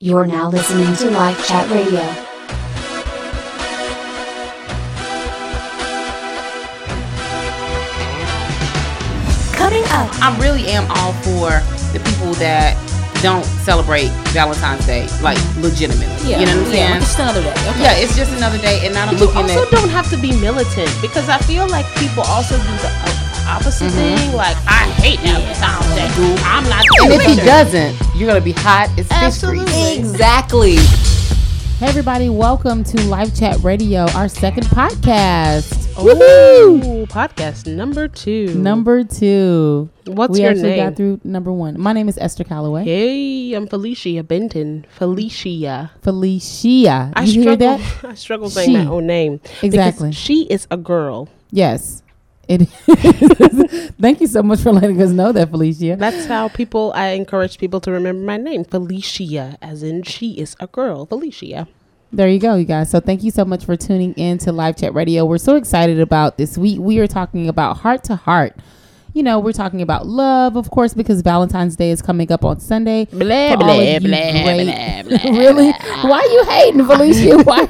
You're now listening to LifeChat Radio. Coming up, I really am all for the people that don't celebrate Valentine's Day, like legitimately. Yeah, you know what I'm saying? Yeah, just another day. Okay. Yeah, it's just another day, and I'm You looking also at. don't have to be militant because I feel like people also do the uh, opposite Mm-hmm. thing. Like I hate that sound that Day. I'm not. And if he doesn't, you're gonna be hot as fish Exactly. Hey everybody, welcome to LifeChat Radio, our second podcast. Ooh, podcast number two. Number two. What's we your actually name? got through number one. My name is Esther Calloway. Hey, I'm Felicia Benton. Felicia. Felicia. I you hear struggle. that? I struggle saying my She. own name. Exactly. Because she is a girl. Yes. It is. Thank you so much for letting us know that, Felicia. That's how people. I encourage people to remember my name, Felicia, as in she is a girl, Felicia. There you go, you guys. So thank you so much for tuning in to LifeChat Radio. We're so excited about this week. We are talking about heart to heart. You know, we're talking about love, of course, because Valentine's Day is coming up on Sunday. Blah blah blah blah blah. really? Why are you hating, Felicia? Why?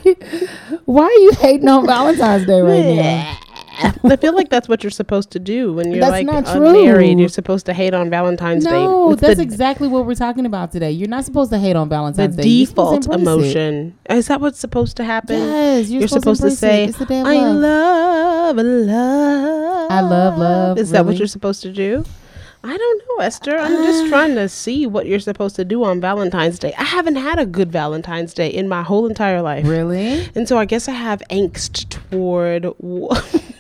Why are you hating on Valentine's Day right now? I feel like that's what you're supposed to do when you're That's like not unmarried. true. You're supposed to hate on Valentine's Day. No, that's the, exactly what we're talking about today. You're not supposed to hate on the Valentine's Day. You're default to embrace it. emotion. Is that what's supposed to happen? Yes, you're, You're supposed to embrace it. say, the of I love. love, love. I love love, Is that what you're supposed to do? I don't know, Esther. I'm just uh. trying to see what you're supposed to do on Valentine's Day. I haven't had a good Valentine's Day in my whole entire life. Really? And so I guess I have angst toward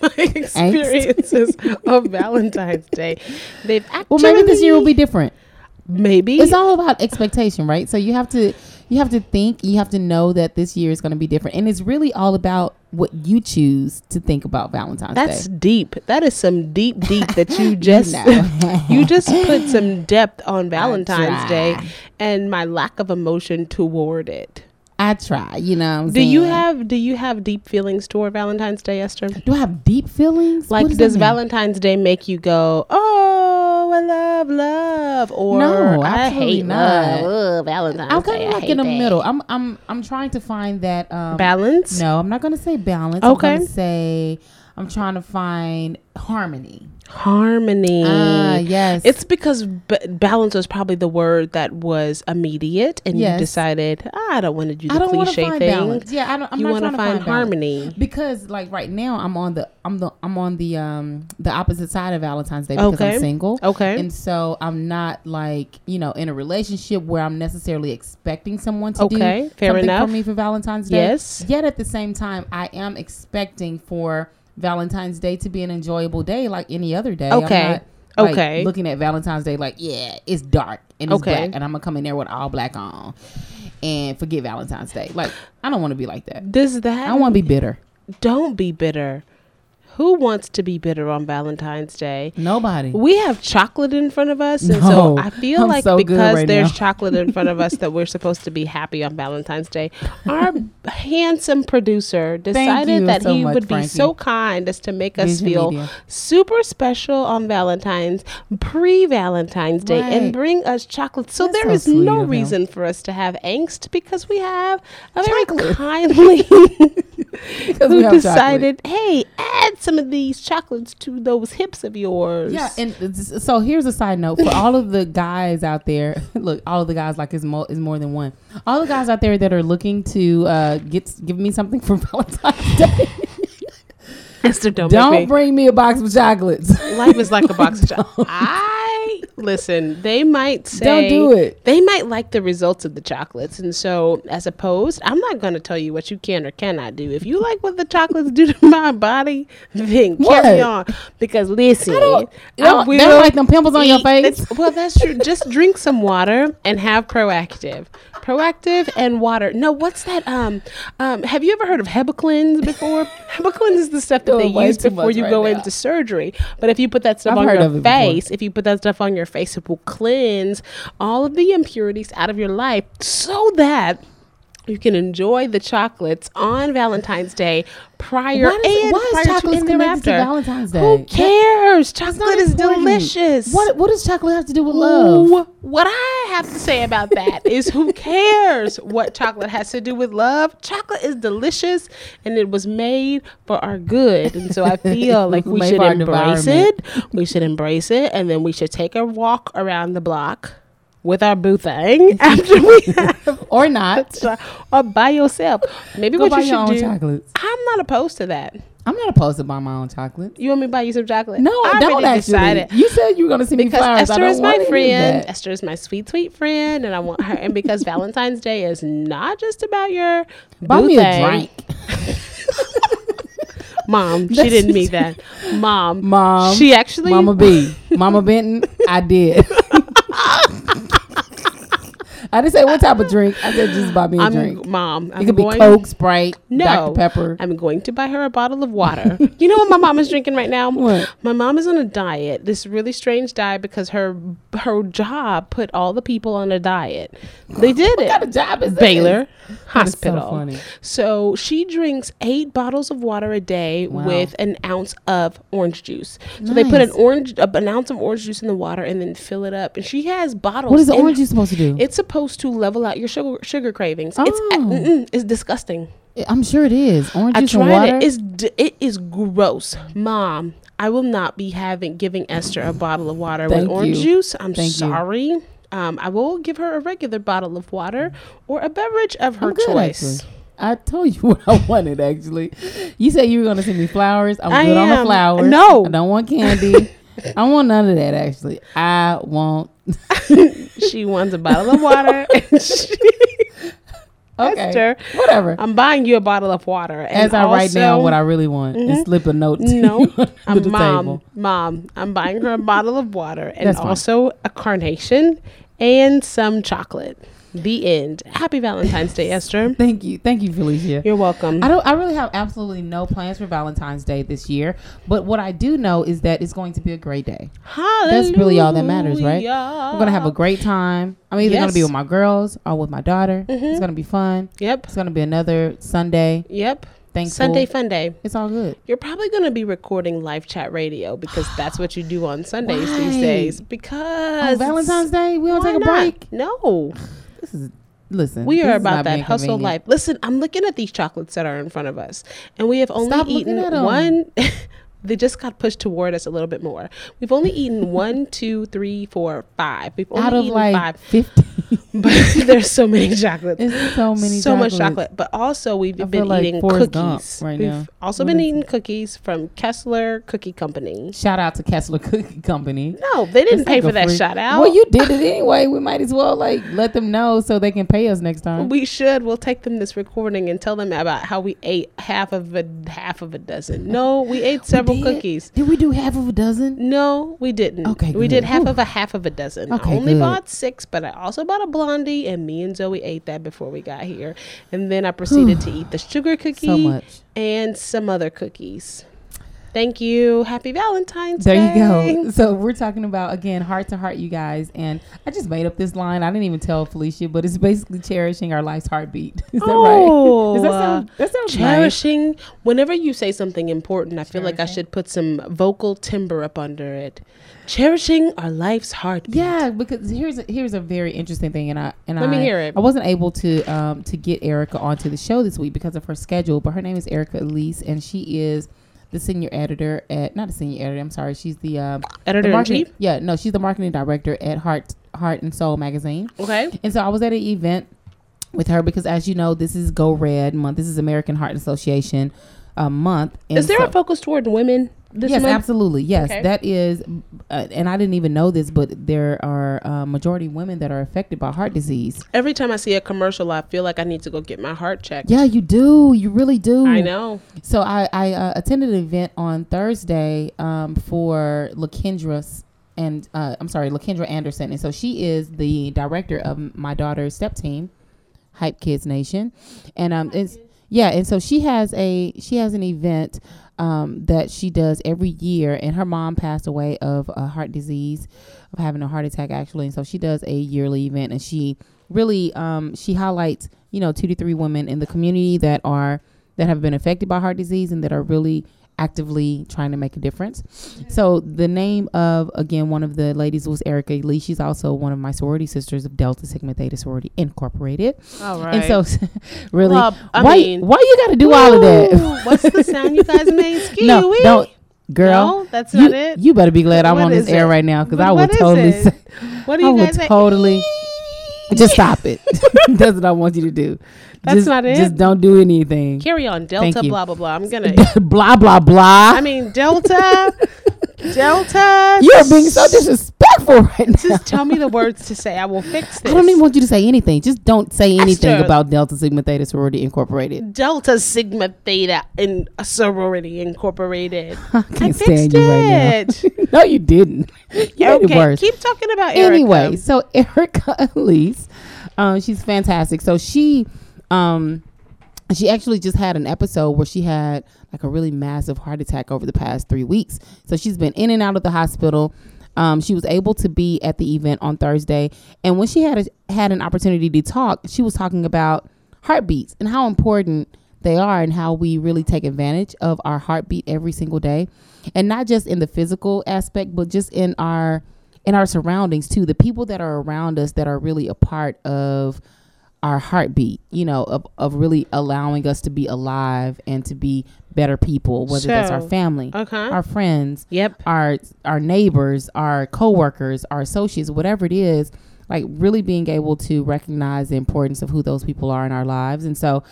my experiences of Valentine's Day. They've actually Well, maybe this year will be different. maybe It's all about expectation, right? So you have to you have to think, you have to know that this year is going to be different, and it's really all about what you choose to think about Valentine's That's Day. That's deep. That is some deep, deep that you just you just put some depth on Valentine's. Day and my lack of emotion toward it. I try, you know. What I'm Do you have do you have deep feelings toward Valentine's Day, Esther? Do I have deep feelings? Like does does? Valentine's Day make you go, "Oh, I love love," or No, "I hate not. love"? Ugh, Valentine's I'm kind of like in the that. middle. I'm I'm I'm trying to find that um, Balance. No, I'm not going to say balance. Okay. I'm going to say I'm trying to find harmony. Harmony. Ah, yes. It's because b- balance was probably the word that was immediate, and Yes. you decided, "Ah, I don't want to do the I don't want to cliche find thing. balance. Yeah, I don't. I'm you not want to to find find balance. harmony. because like right now I'm on the I'm the I'm on the um the opposite side of Valentine's Day because Okay. I'm single. Okay. And so I'm not like, you know, in a relationship where I'm necessarily expecting someone to Okay, do fair something enough. for me for Valentine's Day. Yes. Yet at the same time I am expecting for Valentine's Day to be an enjoyable day like any other day. Okay. not, like, Okay. Looking at Valentine's Day like, yeah, it's dark and it's Okay. black and I'm gonna come in there with all black on and forget Valentine's Day. Like I don't want to be like that. Does that? I want to be bitter. Don't be bitter. Who wants to be bitter on Valentine's Day? Nobody. We have chocolate in front of us, and No, so I feel I'm like so because right there's now. chocolate in front of us that we're supposed to be happy on Valentine's Day. Our handsome producer decided that so he much, would be Frankie. so kind as to make us Vision feel Media. super special on Valentine's, pre-Valentine's Day, and bring us chocolate. So That's there so is no reason for us to have angst because we have a very kindly who decided, hey, add some of these chocolates to those hips of yours. Yeah, and so here's a side note for all of the guys out there. Look, all of the guys like is more is more than one. All the guys out there that are looking to uh, get give me something for Valentine's Day. Esther, don't, Don't me. bring me a box of chocolates. Life is like a box of chocolates. I listen. They might say Don't do it. They might like the results of the chocolates, and so as opposed, I'm not going to tell you what you can or cannot do. If you like what the chocolates do to my body, then carry What? on. Because listen, I, don't- they don't- like them pimples on your face? Well, that's true. Just drink some water and have Proactiv. Proactiv and water. No, what's that? Um, um, have you ever heard of Hibiclens before? Hibiclens is the stuff they way use before you right go now. into surgery. But if you put that stuff I've on your face, if you put that stuff on your face, it will cleanse all of the impurities out of your life so that You can enjoy the chocolates on Valentine's Day prior Why, does, and why prior is chocolate to and to. Valentine's Day? Who cares? Chocolate is important. delicious. What What does chocolate have to do with love? Ooh, What I have to say about that is who cares what chocolate has to do with love? Chocolate is delicious and it was made for our good. And so I feel like we should embrace it. We should embrace it and then we should take a walk around the block with our boo thing after we have Or not? or by yourself. Maybe Go what buy you your should own do. chocolates. I'm not opposed to that. I'm not opposed to buy my own chocolate. You want me to buy you some chocolate? No, I, don't actually. decided. You said you were going to send me because flowers. I Esther is my friend. Esther is my sweet, sweet friend, and I want her. And because Valentine's Day is not just about your Buy me a thing. drink. Mom, she didn't mean that. Mom, Mom. she actually. Mama B. Mama Benton. I did. I didn't say what type of drink. I said just buy me a I'm drink. mom. I'm It could be Coke, Sprite, No, Dr. Pepper. I'm going to buy her a bottle of water. you know what my mom is drinking right now? What? My mom is on a diet. This really strange diet because her her job put all the people on a diet. They did it. what kind of job is this? Baylor That is so Hospital. funny. So she drinks eight bottles of water a day Wow. with an ounce of orange juice. So they put an orange, an ounce of orange juice in the water and then fill it up. And she has bottles. What is the orange juice supposed to do? It's supposed to level out your sugar sugar cravings. It's Oh. mm-mm, it's disgusting. I'm sure it is. Orange I juice and water. it. It's d- it is gross, Mom. I will not be having giving Esther a bottle of water with orange you. juice. I'm Thank you. sorry. Um, I will give her a regular bottle of water or a beverage of her good, choice. actually. I told you what I wanted actually. You said you were gonna send me flowers. I'm I good on the flowers. No. I don't want candy. I want none of that actually. I want she wants a bottle of water. and she- okay. Esther, Whatever. I'm buying you a bottle of water. And As I write down what I really want and mm-hmm. slip a note to No, I'm mom. table. Mom, I'm buying her a bottle of water and also a carnation and some chocolate. The end. Happy Valentine's Day, Esther. Thank you. Thank you, Felicia. You're welcome. I don't. I really have absolutely no plans for Valentine's Day this year. But what I do know is that it's going to be a great day. That's really all that matters, right? We're gonna have a great time. I'm either gonna be with my girls or with my daughter. It's mm-hmm. gonna be fun. Yep. It's gonna be another Sunday. Yep. Thankful. Sunday fun day. It's all good. You're probably going to be recording LifeChat radio because that's what you do on Sundays these days. On Because Valentine's Day, we don't take a not? break. No, This is listen. we are about that hustle convenient. life. Listen, I'm looking at these chocolates that are in front of us, and we have only Stop eaten one. they just got pushed toward us a little bit more. We've only eaten one, two, three, four, five. We've only Out of eaten like five, fifty, but there's so many chocolates. it's so many. so much chocolate. But also we've I been like eating Forrest cookies. right we've now. also What been eating cookies from Kessler Cookie Company. Shout out to Kessler Cookie Company. No, they didn't It's pay like for that free- shout out. Well, you did it anyway. We might as well like let them know so they can pay us next time. we should. We'll take them this recording and tell them about how we ate half of a half of a dozen. No, we ate several did? cookies. Did we do half of a dozen? No, we didn't. Okay, we good. did half Whew. of a half of a dozen. Okay, I only good. bought six, but I also bought a blondie, and me and Zoe ate that before we got here. And then I proceeded to eat the sugar cookie So much. and some other cookies. Thank you. Happy Valentine's There Day. There you go. So we're talking about again heart to heart, you guys, and I just made up this line. I didn't even tell Felicia, but it's basically cherishing our life's heartbeat. Is that Oh, right? Does that sound? That sounds nice. Cherishing. Whenever you say something important, I feel like I should put some vocal timbre up under it. Cherishing our life's heartbeat. Yeah, because here's a, here's a very interesting thing, and I and Let I me hear it. I wasn't able to um to get Erica onto the show this week because of her schedule, but her name is Erica Elise, and she is the senior editor at not a senior editor. I'm sorry, she's the um Editor the marketing, chief. Yeah, no, she's the marketing director at Heart Heart and Soul magazine. Okay. And so I was at an event with her because, as you know, this is Go Red month. This is American Heart Association uh, month. And Is there so- a focus toward women this yes, month? absolutely. Yes, Okay. that is, uh, and I didn't even know this, but there are uh, majority women that are affected by heart disease. Every time I see a commercial, I feel like I need to go get my heart checked. Yeah, you do. You really do. I know. So I, I uh, attended an event on Thursday um, for LaKendra's and uh, I'm sorry, LaKendra Anderson, and so she is the director of my daughter's step team, Hype Kids Nation, and um, it's yeah, and so she has a she has an event um, that she does every year, and her mom passed away of a heart disease, of having a heart attack actually, and so she does a yearly event, and she really um, she highlights you know two to three women in the community that are that have been affected by heart disease and that are really actively trying to make a difference. So the name of again one of the ladies was Erica Lee. She's also one of my sorority sisters of Delta Sigma Theta Sorority Incorporated. All right. And so really Well, why mean- why you got to do all of that? What's the sound you guys made? Ski no, don't girl. No, that's you, not it. you better be glad I'm What on this is air right now because I would totally it? say What do I you would guys say? totally just stop it. That's what I want you to do. That's Just- not it? Just don't do anything. Carry on, Delta, blah blah blah. I'm gonna. blah blah blah. I mean, Delta, Delta. You're being so disrespectful right now. Just tell me the words to say. I will fix this. I don't even want you to say anything. Just don't say anything Esther. about Delta Sigma Theta Sorority Incorporated. Delta Sigma Theta in sorority incorporated. I I can't fixed stand you right it. no, you didn't. You made it okay, worse. keep talking about Erica. anyway, so Erica Elise, um, she's fantastic. So she, um, she actually just had an episode where she had like a really massive heart attack over the past three weeks. So she's been in and out of the hospital. Um, she was able to be at the event on Thursday, and when she had a, had an opportunity to talk, she was talking about heartbeats and how important they are, and how we really take advantage of our heartbeat every single day, and not just in the physical aspect, but just in our in our surroundings too. The people that are around us that are really a part of our heartbeat, you know, of, of really allowing us to be alive and to be better people, whether that's our family, okay. our friends, Yep. our our neighbors, our coworkers, our associates, whatever it is, like really being able to recognize the importance of who those people are in our lives. And so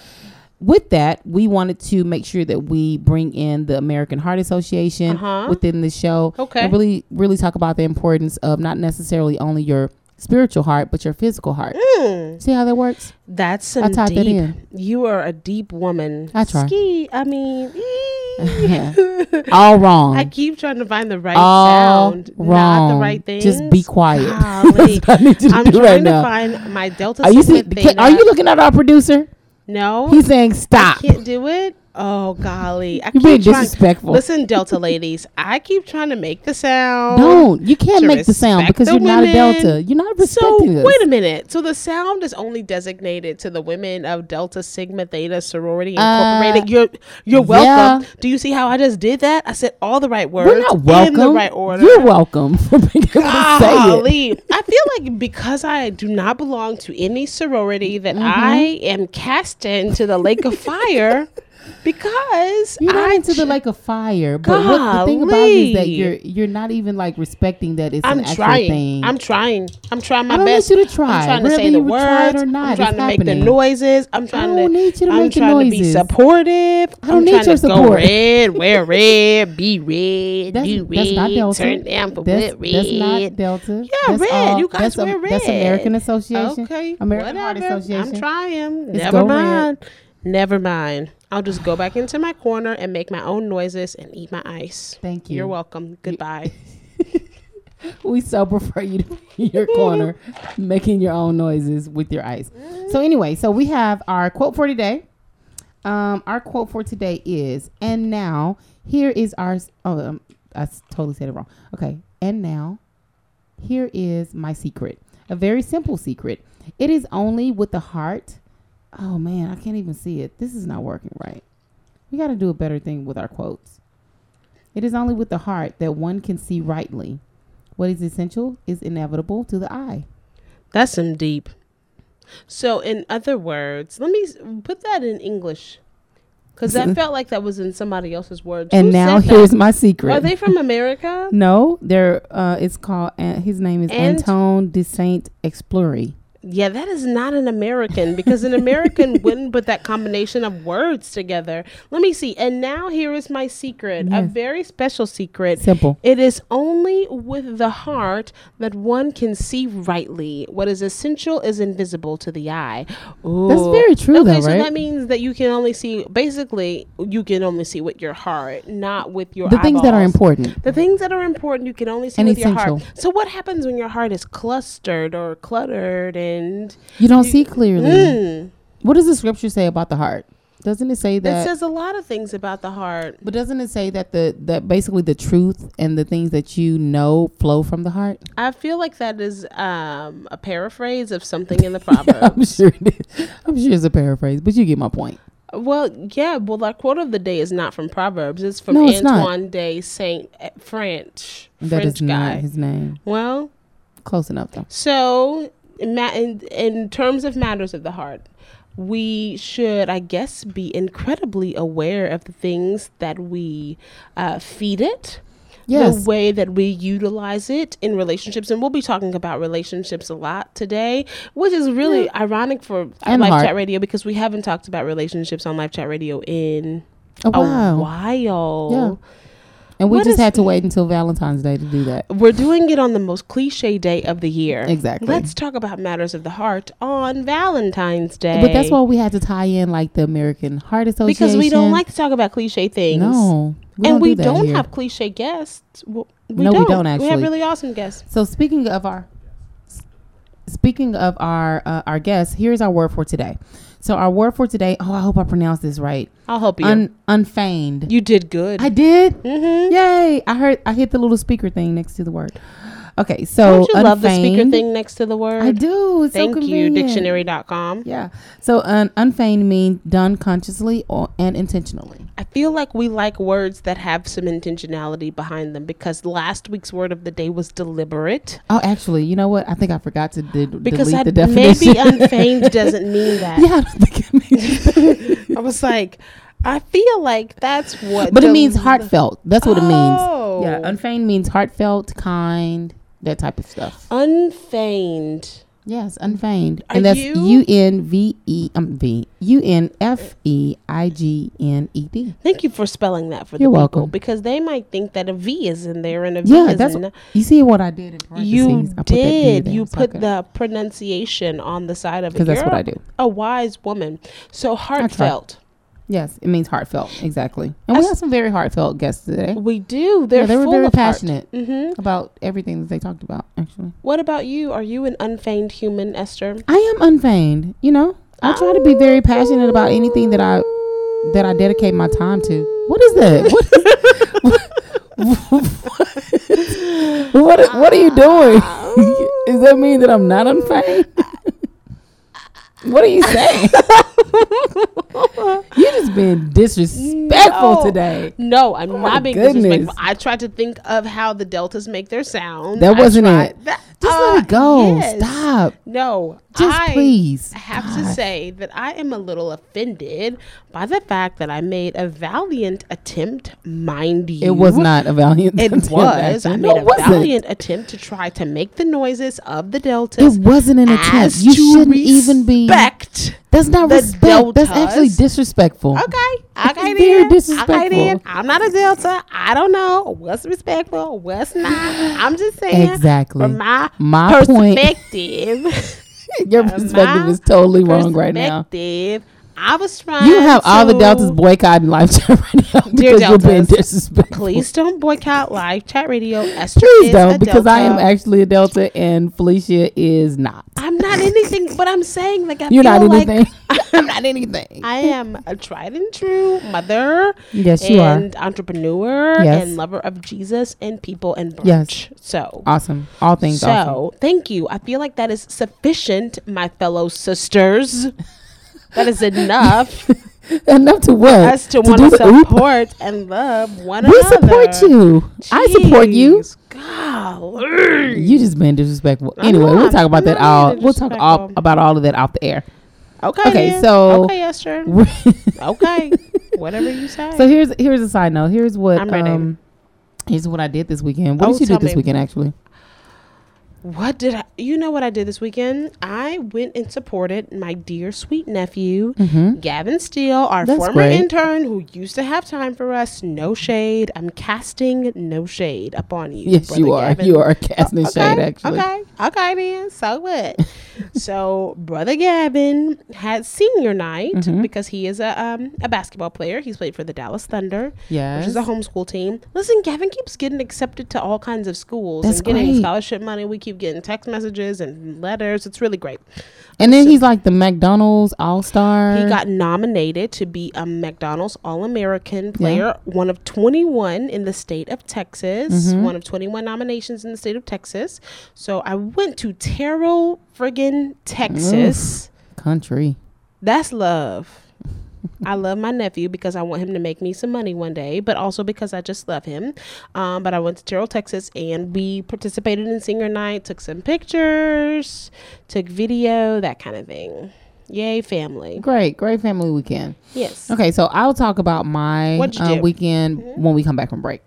with that, we wanted to make sure that we bring in the American Heart Association Uh-huh. within the show Okay. and really really talk about the importance of not necessarily only your spiritual heart, but your physical heart. Hmm. See how that works? That's some I typed that in. You are a deep woman. I try. Ski. I mean, All wrong. I keep trying to find the right All sound, wrong. not the right thing. Just be quiet. Golly. I need you to I'm do trying right to now. find my Delta Are you see, can, are you looking at our producer? No, He's saying stop. I can't do it. Oh golly, I You're being trying. disrespectful. Listen, Delta ladies, I keep trying to make the sound. Don't. You can't make the sound because the you're not a. Delta. You're not So respecting us. So, wait a minute. So the sound is only designated to the women of Delta Sigma Theta Sorority Uh, Incorporated. you're you're welcome. Do you see how I just did that? I said all the right words We're not welcome. in the right order. You're welcome for being able to say it. Golly. I feel like because I do not belong to any sorority that Mm-hmm. I am cast into the lake of fire because You're not I into the j- lake of fire, but what, the thing about it is that you're you're not even like respecting that it's I'm an actual trying. thing. I'm trying. I'm trying my I don't best. need you to try. I'm trying to say the you try it words. or not, I'm trying to make the noises. I'm trying I don't to. need you to I'm make the trying to be supportive. I don't I'm need trying your to go red, wear red, be red, that's, do that's not red, Delta. turn down for that's, red. that's not Delta. Yeah, That's red. all- you guys wear um, red. That's American Association. Okay, American Heart whatever. Association. I'm trying. It's Never red. Never mind. I'll just go back into my corner and make my own noises and eat my ice. Thank you. You're welcome. Goodbye. We so prefer you to be in your corner making your own noises with your ice. So anyway, so we have our quote for today. Um, our quote for today is, and now here is our. Oh, um, I totally said it wrong. Okay, and now here is my secret. A very simple secret. It is only with the heart. Oh man, I can't even see it. This is not working right. We got to do a better thing with our quotes. It is only with the heart that one can see rightly. What is essential is inevitable to the eye. That's some deep. So, in other words, let me put that in English because that felt like that was in somebody else's words. And Who now said that? here's my secret. Are they from America? no, they're. Uh, it's called. Uh, his name is Ant- Anton de Saint Explore. Yeah, that is not an American because an American wouldn't put that combination of words together. Let me see. And now here is my secret, a very special secret. Simple. It is only with the heart that one can see rightly. What is essential is invisible to the eye. Ooh. That's very true, Okay, though, so right? that means that you can only see. Basically, you can only see with your heart, not with your The things that are important. The things that are important you can only see And with your heart. So what happens when your heart is clustered or cluttered and You don't see clearly. Mm. What does the scripture say about the heart? Doesn't it say that? It says a lot of things about the heart. but doesn't it say that the that basically the truth and the things that you know flow from the heart? I feel like that is um, a paraphrase of something in the I'm Proverbs. sure it is. I'm sure it's a paraphrase, but you get my point. well, yeah, well, that quote of the day is not from Proverbs. It's from No, it's not. Antoine de Saint eh, French. That French is guy. not his name. well, Close enough though. So, ma- in, in terms of matters of the heart, we should, I guess, be incredibly aware of the things that we uh, feed it. Yes. The way that we utilize it in relationships, and we'll be talking about relationships a lot today, which is really ironic for And Live. Chat Radio because we haven't talked about relationships on LifeChat Radio in Oh wow. a while. Yeah. And we What just had to wait until Valentine's Day to do that. We're doing it on the most cliche day of the year. Exactly. Let's talk about matters of the heart on Valentine's Day. But that's why we had to tie in like the American Heart Association. because we don't like to talk about cliche things. No. We and don't we do don't here. have cliche guests. Well, we No, we don't. don't We have really awesome guests. So speaking of our speaking of our uh, our guests, here's our word for today. So our word for today. Oh, I hope I pronounced this right. I'll help you. Un, unfeigned. you did good. I did. mm-hmm. Yay! I heard. I hit the little speaker thing next to the word. Okay, so Don't you love the speaker thing next to the word? I do. It's Thank so you, dictionary.com. Yeah. So un, unfeigned means done consciously or and intentionally. I feel like we like words that have some intentionality behind them because last week's word of the day was deliberate. Oh, actually, you know what? I think I forgot to de- Because delete I, the definition. maybe unfeigned doesn't mean that. yeah, I don't think it means. I was like, I feel like that's what. but it means heartfelt. That's what it means. Oh. Yeah, unfeigned means heartfelt, kind, that type of stuff. Unfeigned. Yes, unfeigned, Are and that's you- U N V E um V U N F E I G N E D. Thank you for spelling that for the You're people welcome. because they might think that a V is in there and a V Yeah, is that's in. what, you see what I did. In parentheses? You I put that V did. there You so put could- the pronunciation on the side of it. because that's what I do. A wise woman. So heartfelt. Yes, it means heartfelt. Exactly. And we have some very heartfelt guests today. We do. They're yeah, they were full very of passionate Mm-hmm. about everything that they talked about. Actually, What about you? Are you an unfeigned human, Esther? I am unfeigned. You know, I try to be very passionate about anything that I that I dedicate my time to. What is that? What? what, what are you doing? Does that mean that I'm not unfeigned? What are you saying? you just being disrespectful No. today. No, I'm Oh not being goodness. disrespectful. I tried to think of how the deltas make their sound. That wasn't it. That- Just uh, let it go. yes. Stop. No, Just I please. have to say that I am a little offended by the fact that I made a valiant attempt, mind you. It was not a valiant. It attempt, was. I made No, a it valiant attempt to try to make the noises of the deltas. It wasn't an attempt. You shouldn't even be. respect. That's not respect. That's actually disrespectful. Okay, okay, very then. disrespectful. Okay, then. I'm not a delta. I don't know what's respectful, what's not. I'm just saying. Exactly. From my, My perspective. Your perspective is totally wrong right now. I was trying. You have all the deltas boycotting LifeChat radio because you're being deltas, disrespectful. Please don't boycott LifeChat radio. Esther Please is don't because I am actually a delta and Felicia is not. I'm not anything, but I'm saying like I You're not feel like anything. I'm not anything. I am a tried and true mother Yes, you are. and entrepreneur Yes. and lover of Jesus and people and brunch. Yes. So Awesome. All things so awesome. thank you. I feel like that is sufficient, my fellow sisters. that is enough Enough to what? us to, want to the oop? support and love one We another. We support you. I support you. Jeez, Golly. You just being disrespectful. I'm Anyway, we'll talk about I'm that all. We'll talk all about all of that off the air. Okay. Okay, then. so- okay, Esther. Okay, whatever you say. so here's here's a side note. Here's what I'm ready. um here's what I did this weekend. What Oh, did you do this me. weekend actually? What did I? You know what I did this weekend? I went and supported my dear sweet nephew, Mm-hmm. Gavin Steele, our That's former great. intern who used to have time for us. No shade. I'm casting no shade upon you. Yes, you are. Gavin. You are casting okay, shade actually. Okay. Okay, then. So what? so brother Gavin had senior night Mm-hmm. because he is a um, a basketball player. He's played for the Dallas Thunder, Yes. which is a homeschool team. Listen, Gavin keeps getting accepted to all kinds of schools That's and getting great. scholarship money. We keep getting text messages and letters. It's really great. And then he's like the McDonald's All Star. He got nominated to be a McDonald's All American player, one of 21 in the state of Texas, Mm-hmm. one of 21 nominations in the state of Texas. So I went to Terrell, friggin' Texas. country. That's love. I love my nephew because I want him to make me some money one day, but also because I just love him. Um, but I went to Terrell, Texas, and we participated in Singer night, took some pictures, took video, that kind of thing. Yay, family. Great, great family weekend. Yes. Okay, so I'll talk about my uh, do? Mm-hmm. weekend when we come back from break.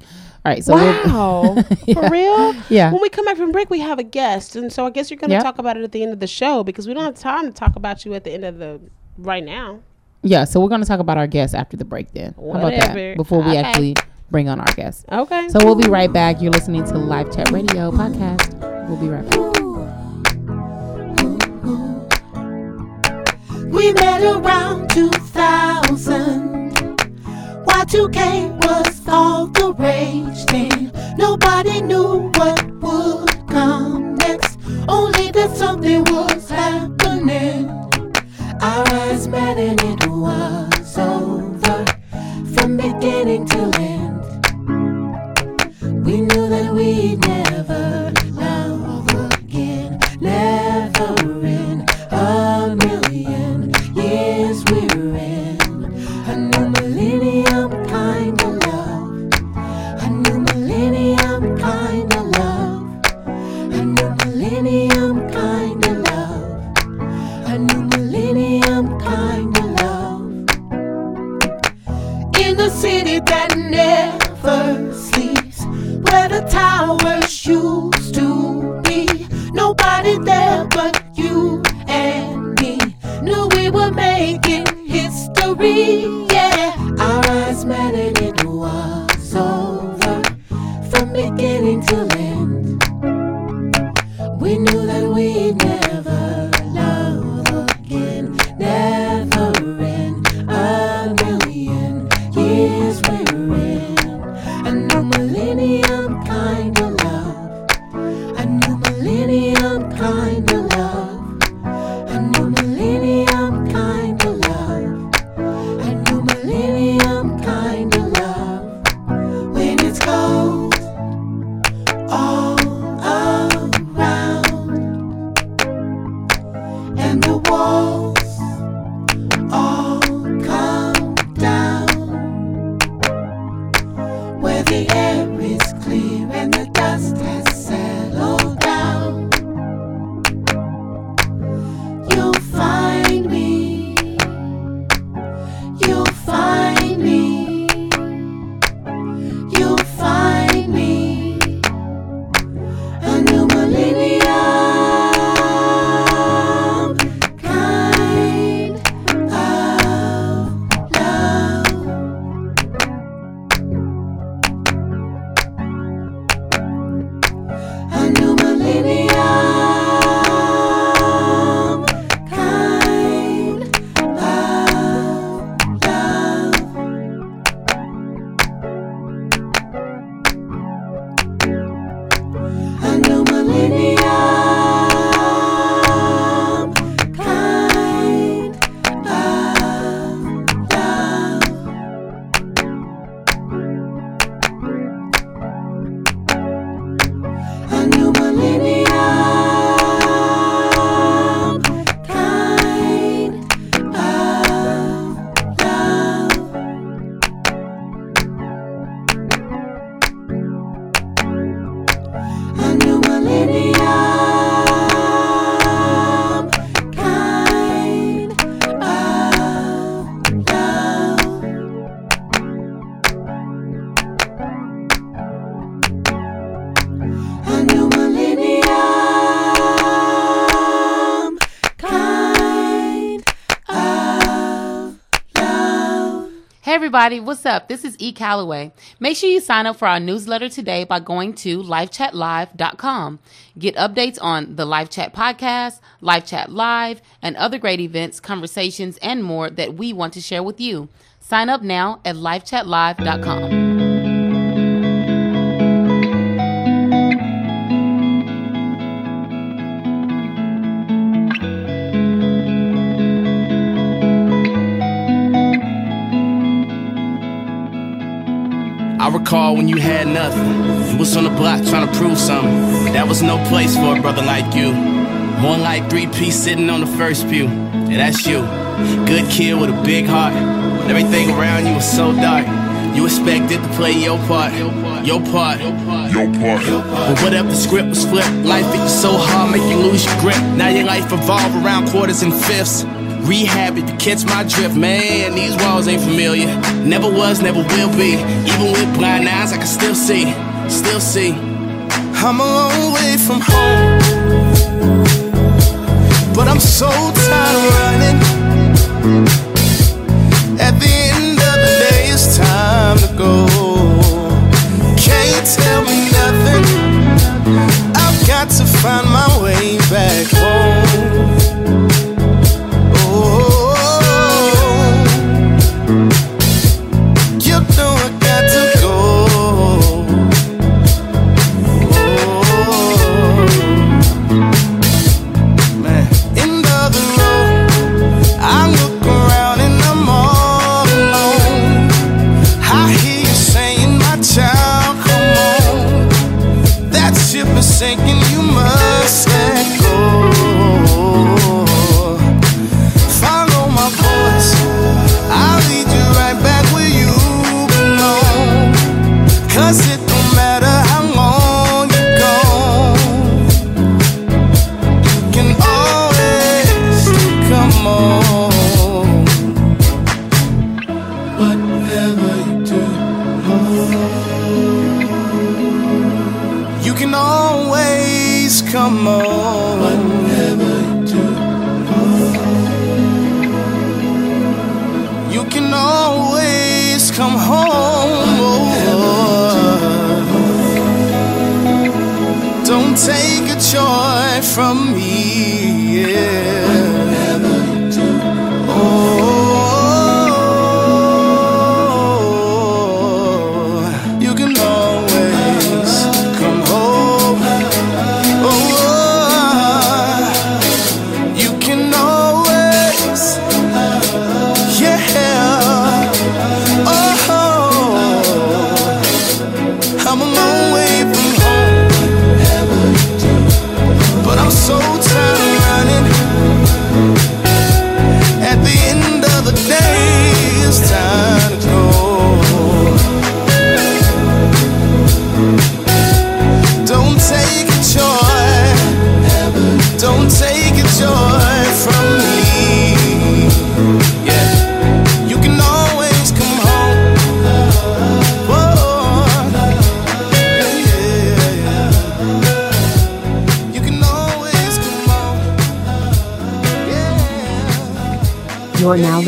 All right, so we'll- Wow. For real? Yeah. When we come back from break, we have a guest. And so I guess you're going to Yep. talk about it at the end of the show because we don't have time to talk about you at the end of the right now. yeah, so we're going to talk about our guests after the break. Then how about Whatever. that? Before we Okay. actually bring on our guests. Okay. So we'll be right back. You're listening to LifeChat Radio podcast. We'll be right back. We met around 2000. Y2K was all the rage then. Nobody knew what would come next. Only that something was happening. Our eyes met and it was over. From beginning to end. We knew that we'd never love again. Never in a million years we're that never sleeps, where the towers used to be. Nobody there but you and me knew we were making history. Everybody, what's up? This is E. Calloway. Make sure you sign up for our newsletter today by going to lifechatlive.com. Get updates on the LifeChat podcast, LifeChat Live, and other great events, conversations, and more that we want to share with you. Sign up now at lifechatlive.com. I recall when you had nothing. You was on the block trying to prove something. That was no place for a brother like you. More like three piece sitting on the first pew. Yeah, that's you. Good kid with a big heart. Everything around you was so dark. You expected to play your part. Your part. Your part. But what if the script was flipped? Life hit you so hard, make you lose your grip. Now your life revolve around quarters and fifths. Rehab if you catch my drift, man. These walls ain't familiar. Never was, never will be. Even with blind eyes, I can still see, still see. I'm a long way from home, but I'm so tired of running. At the end of the day, it's time to go. Can't tell me nothing. I've got to find my way back home. You can always come on. Whatever you do. You can always come home. Don't take a joy from me. Oh,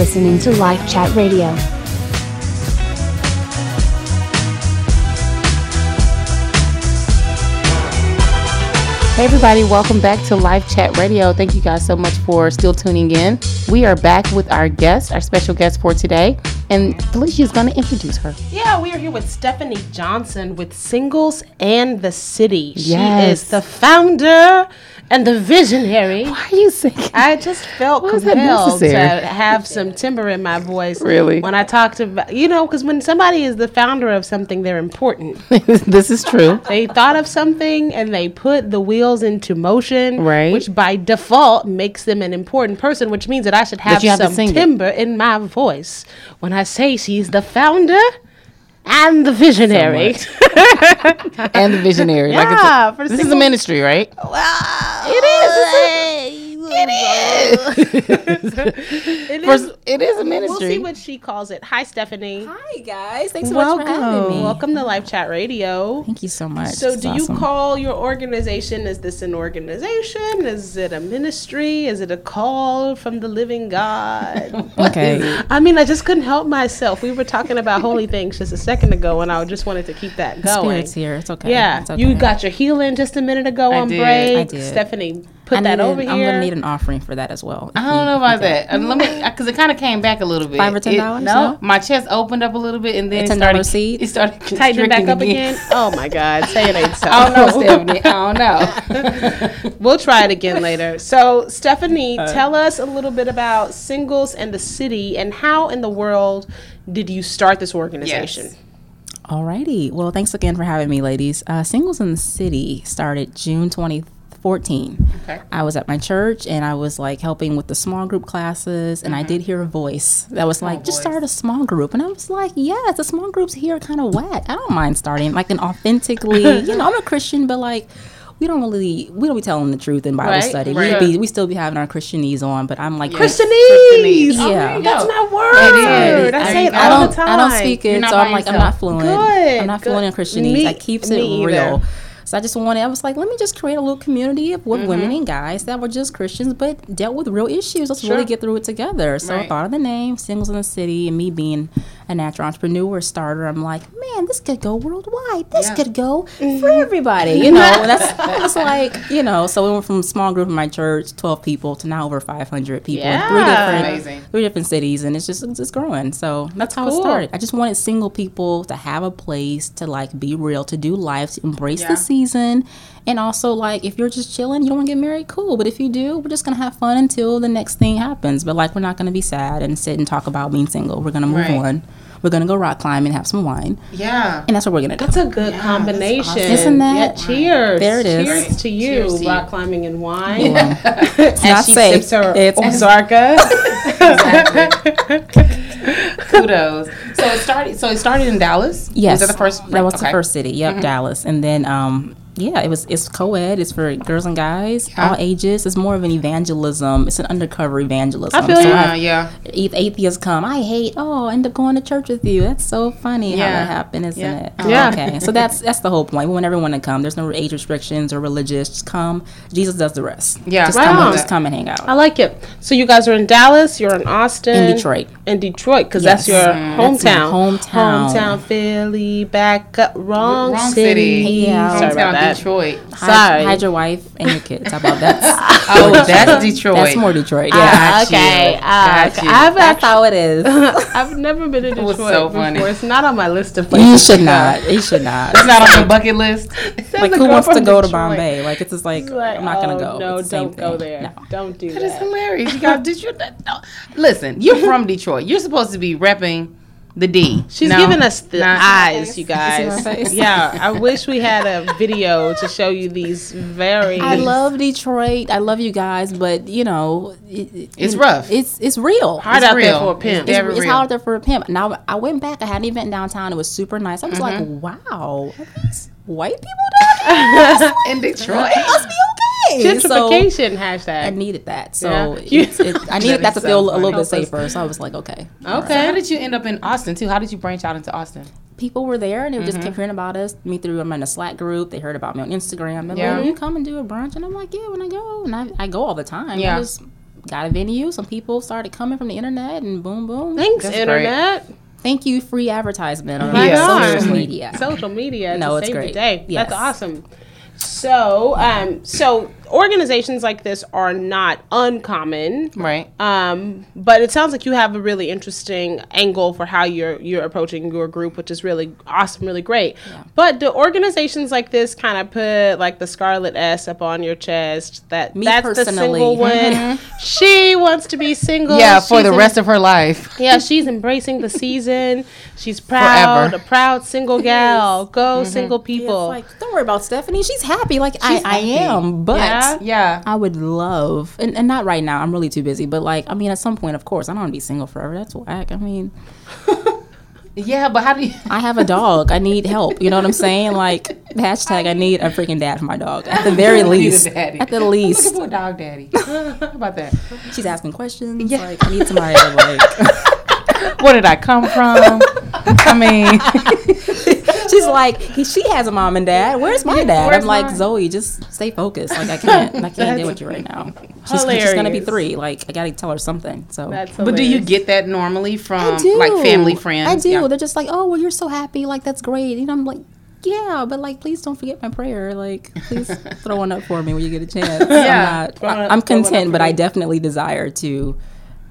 listening to LifeChat Radio. Hey everybody, welcome back to LifeChat Radio. Thank you guys so much for still tuning in. We are back with our guest, our special guest for today, and Felicia is going to introduce her. Yeah, we are here with Stephanie Johnson with Singles and the City. She Yes. is the founder and the visionary. Why are you singing? I just felt Why compelled to have some timber in my voice. Really? When I talked about, you know, because when somebody is the founder of something, they're important. this is true. they thought of something and they put the wheels into motion, Right. Which by default makes them an important person, which means that I should have, have some sing it. timber in my voice when I say she's the founder and the visionary. And the visionary. like Yeah, a, for this is a ministry, right? it is. It's a, it For- is. it is a ministry. We'll see what she calls it. Hi, Stephanie. Hi guys, thanks so much Welcome. for having me. Welcome to LifeChat Radio. Thank you so much. So, It's do you call your organization? Is this an organization? Is it a ministry? Is it a call from the living God? Okay. I mean, I just couldn't help myself. We were talking about holy things just a second ago, and I just wanted to keep that going. Spirits here. It's okay. Yeah, It's okay. you got your healing just a minute ago I on did. break. I did. Stephanie, put I that need over an- here. I'm gonna need an offering for that as well. I don't know about that. Let me, because it kind of came back a little bit. Five or ten dollars, No, no? my chest opened up a little bit, and then A it started. seed? It started Tighten it back constricting up again. Oh my God, say it ain't so. I don't know, Stephanie. I don't know. We'll try it again later. So, Stephanie, Uh, tell us a little bit about singles and the city, and how in the world did you start this organization? Yes. Alrighty. Well, thanks again for having me, ladies. Uh, Singles in the City started June 2014. Okay. I was at my church and I was like helping with the small group classes, and I did hear a voice that was like, "Just start a small group." And I was like, "Yes, the small groups here are kind of whack. I don't mind starting like an authentically. you know, I'm a Christian, but like." We don't really, we don't be telling the truth in Bible Right, study. right. We be, we still be having our Christianese on, but I'm like Christianese. Oh, Yeah. there That's go. my word. It is. I There say it go. I all don't, the time. I don't speak it, so I'm like, I'm not fluent. Good, I'm not good. fluent in Christianese. Me- that keeps it real. either. So I just wanted, I was like, let me just create a little community of Mm-hmm. women and guys that were just Christians but dealt with real issues. Let's Sure. really get through it together. So I thought of the name, Singles in the City, and me being a natural entrepreneur starter, I'm like, man, this could go worldwide. This Yeah. could go mm-hmm. for everybody, you know. And that's it's like, you know, so we went from a small group in my church, 12 people, to now over 500 people in three different Amazing. three different cities and it's just it's just growing so that's, how cool. it started i just wanted single people to have a place to like be real to do life to embrace Yeah. the season and also like if you're just chilling you don't want to get married cool but if you do we're just gonna have fun until the next thing happens but like we're not gonna be sad and sit and talk about being single we're gonna move Right. on we're gonna go rock climbing and have some wine Yeah. and that's what we're gonna do That's a good combination. Isn't that- Yeah, cheers. There it is. Cheers to you. Cheers to you. Rock climbing and wine. it's As not she safe sips her it's Ozarka. Kudos. So it started. So it started in Dallas. Yes, Was that the first? That was the okay. Mm-hmm. first city. Yep, Dallas, and then um, yeah, it was it's co-ed. It's for girls and guys, all ages. It's more of an evangelism. It's an undercover evangelism. I feel so you. Yeah. I- Yeah. ath- atheists come. I hate. Oh, I end up going to church with you. That's so funny how Yeah. that happened, isn't Yeah. it? Yeah. Okay, so that's that's the whole point. We want everyone to come. There's no age restrictions or religious. Just come. Jesus does the rest. Yeah. just Right come. on. Just come and hang out. I like it. So you guys are in Dallas. You're in Austin. In Detroit. In Detroit, because that's your Mm, that's hometown. hometown. Hometown, Philly, back up, wrong, Wrong city. city. Yeah. Sorry about Hometown that. Detroit. Hide- Sorry. Hide your wife and your kids. How about that? Oh, that's Detroit. That's more Detroit. Yeah. Ah, Got you. okay. Got you. I've That's actually, how it is. I've never been to Detroit was so before. funny. It's not on my list of places. You should not. You should not. It's not on your bucket list. Like who wants to from go to Bombay? Like it's just like, Like, I'm not gonna oh, go. No, It's don't go thing. there. No. Don't do that. That is that. hilarious. You got Detroit. No. Listen, you're from Detroit. You're supposed to be repping the D. She's No? giving us the Not- eyes, you guys. Yeah, I wish we had a video to show you these very. I love Detroit. I love you guys, but you know, it, it- It's rough. It's it's real. hard it's out there for a pimp. It's, very it's real. hard there for a pimp. Now I went back. I hadn't even been downtown. It was super nice. I was like, Mm-hmm. wow, are these white people down here? in Detroit. It must be okay. So Gentrification I hashtag. needed that. So Yeah. it's, it, I needed that to feel so a little bit safer. So I was like, okay. all So how did you end up in Austin too? How did you branch out into Austin? people were there and they just Mm-hmm. kept hearing about us. Me through I'm in a Slack group. They heard about me on Instagram. They're Yeah. like, you come and do a brunch? And I'm like, yeah, when I go. And I, I go all the time. Yeah. I just got a venue. Some people started coming from the internet and boom, boom. Thanks, That's internet. Thank you, free advertisement on Right Yeah. social media. Social media. No, to it's save the great. day. Yes. That's awesome. So, um, so organizations like this are not uncommon. Right. Um, but it sounds like you have a really interesting angle for how you're you're approaching your group, which is really awesome, really great. But do organizations like this kind of put like the scarlet S up on your chest that Me that's the single one? She wants to be single. Yeah, for the in- rest of her life. yeah, she's embracing the season. She's proud, Forever. a proud single gal. Go single Yeah, people. it's like, don't worry about Stephanie. She's happy. Like I, I happy. am. But Yeah? Yeah. I would love, and, and not right now. I'm really too busy. But like, I mean, at some point, of course, I don't want to be single forever. That's whack. I mean, Yeah, but how do you? I have a dog. I need help. You know what I'm saying? Like hashtag I need a freaking dad for my dog. At the very You need a least. At the I'm least. looking for a dog daddy. How about that? She's asking questions. Like I need somebody to like Where did I come from? I mean, She's like, he, she has a mom and dad. Where's my dad? where's I'm like, mine? Zoe, just stay focused. Like I can't, I can't deal with you right now. She's, she's gonna be three. Like I gotta tell her something. So but do you get that normally from like family friends? I do. Yeah. They're just like, oh, well, you're so happy. Like that's great. You know, I'm like. Yeah, but like, please don't forget my prayer. Like, please throw one up for me when you get a chance. Yeah. I'm, not, I'm throw one up content, for but I definitely desire to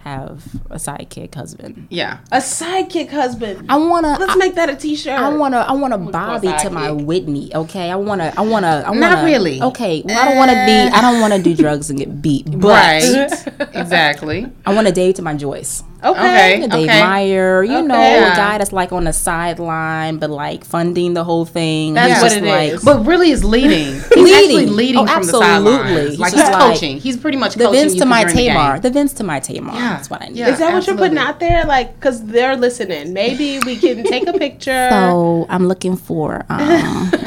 have a sidekick husband. Yeah. A sidekick husband. I wanna. Let's I, make that a T-shirt. I want to. I want to Bobby to my. Whitney. Okay, I want to. I want to. I wanna, Not really. Okay, well, I don't want to be. I don't want to do drugs and get beat. But Right. exactly. I want to Dave to my Joyce. Okay. A Dave okay. Meyer, you know, Okay. a guy that's like on the sideline, but like funding the whole thing. That's He's what just it like, is. But really is leading. He's Leading. actually leading Oh, from the absolutely. sidelines. He's Like just he's like coaching. He's pretty much The coaching Vince you to my during the game. Tamar. The Vince to my Tamar. Yeah. That's what I need. Yeah. Is that what you're putting out there? Like, because they're listening. Maybe we can take a picture. So I'm looking for. Um, so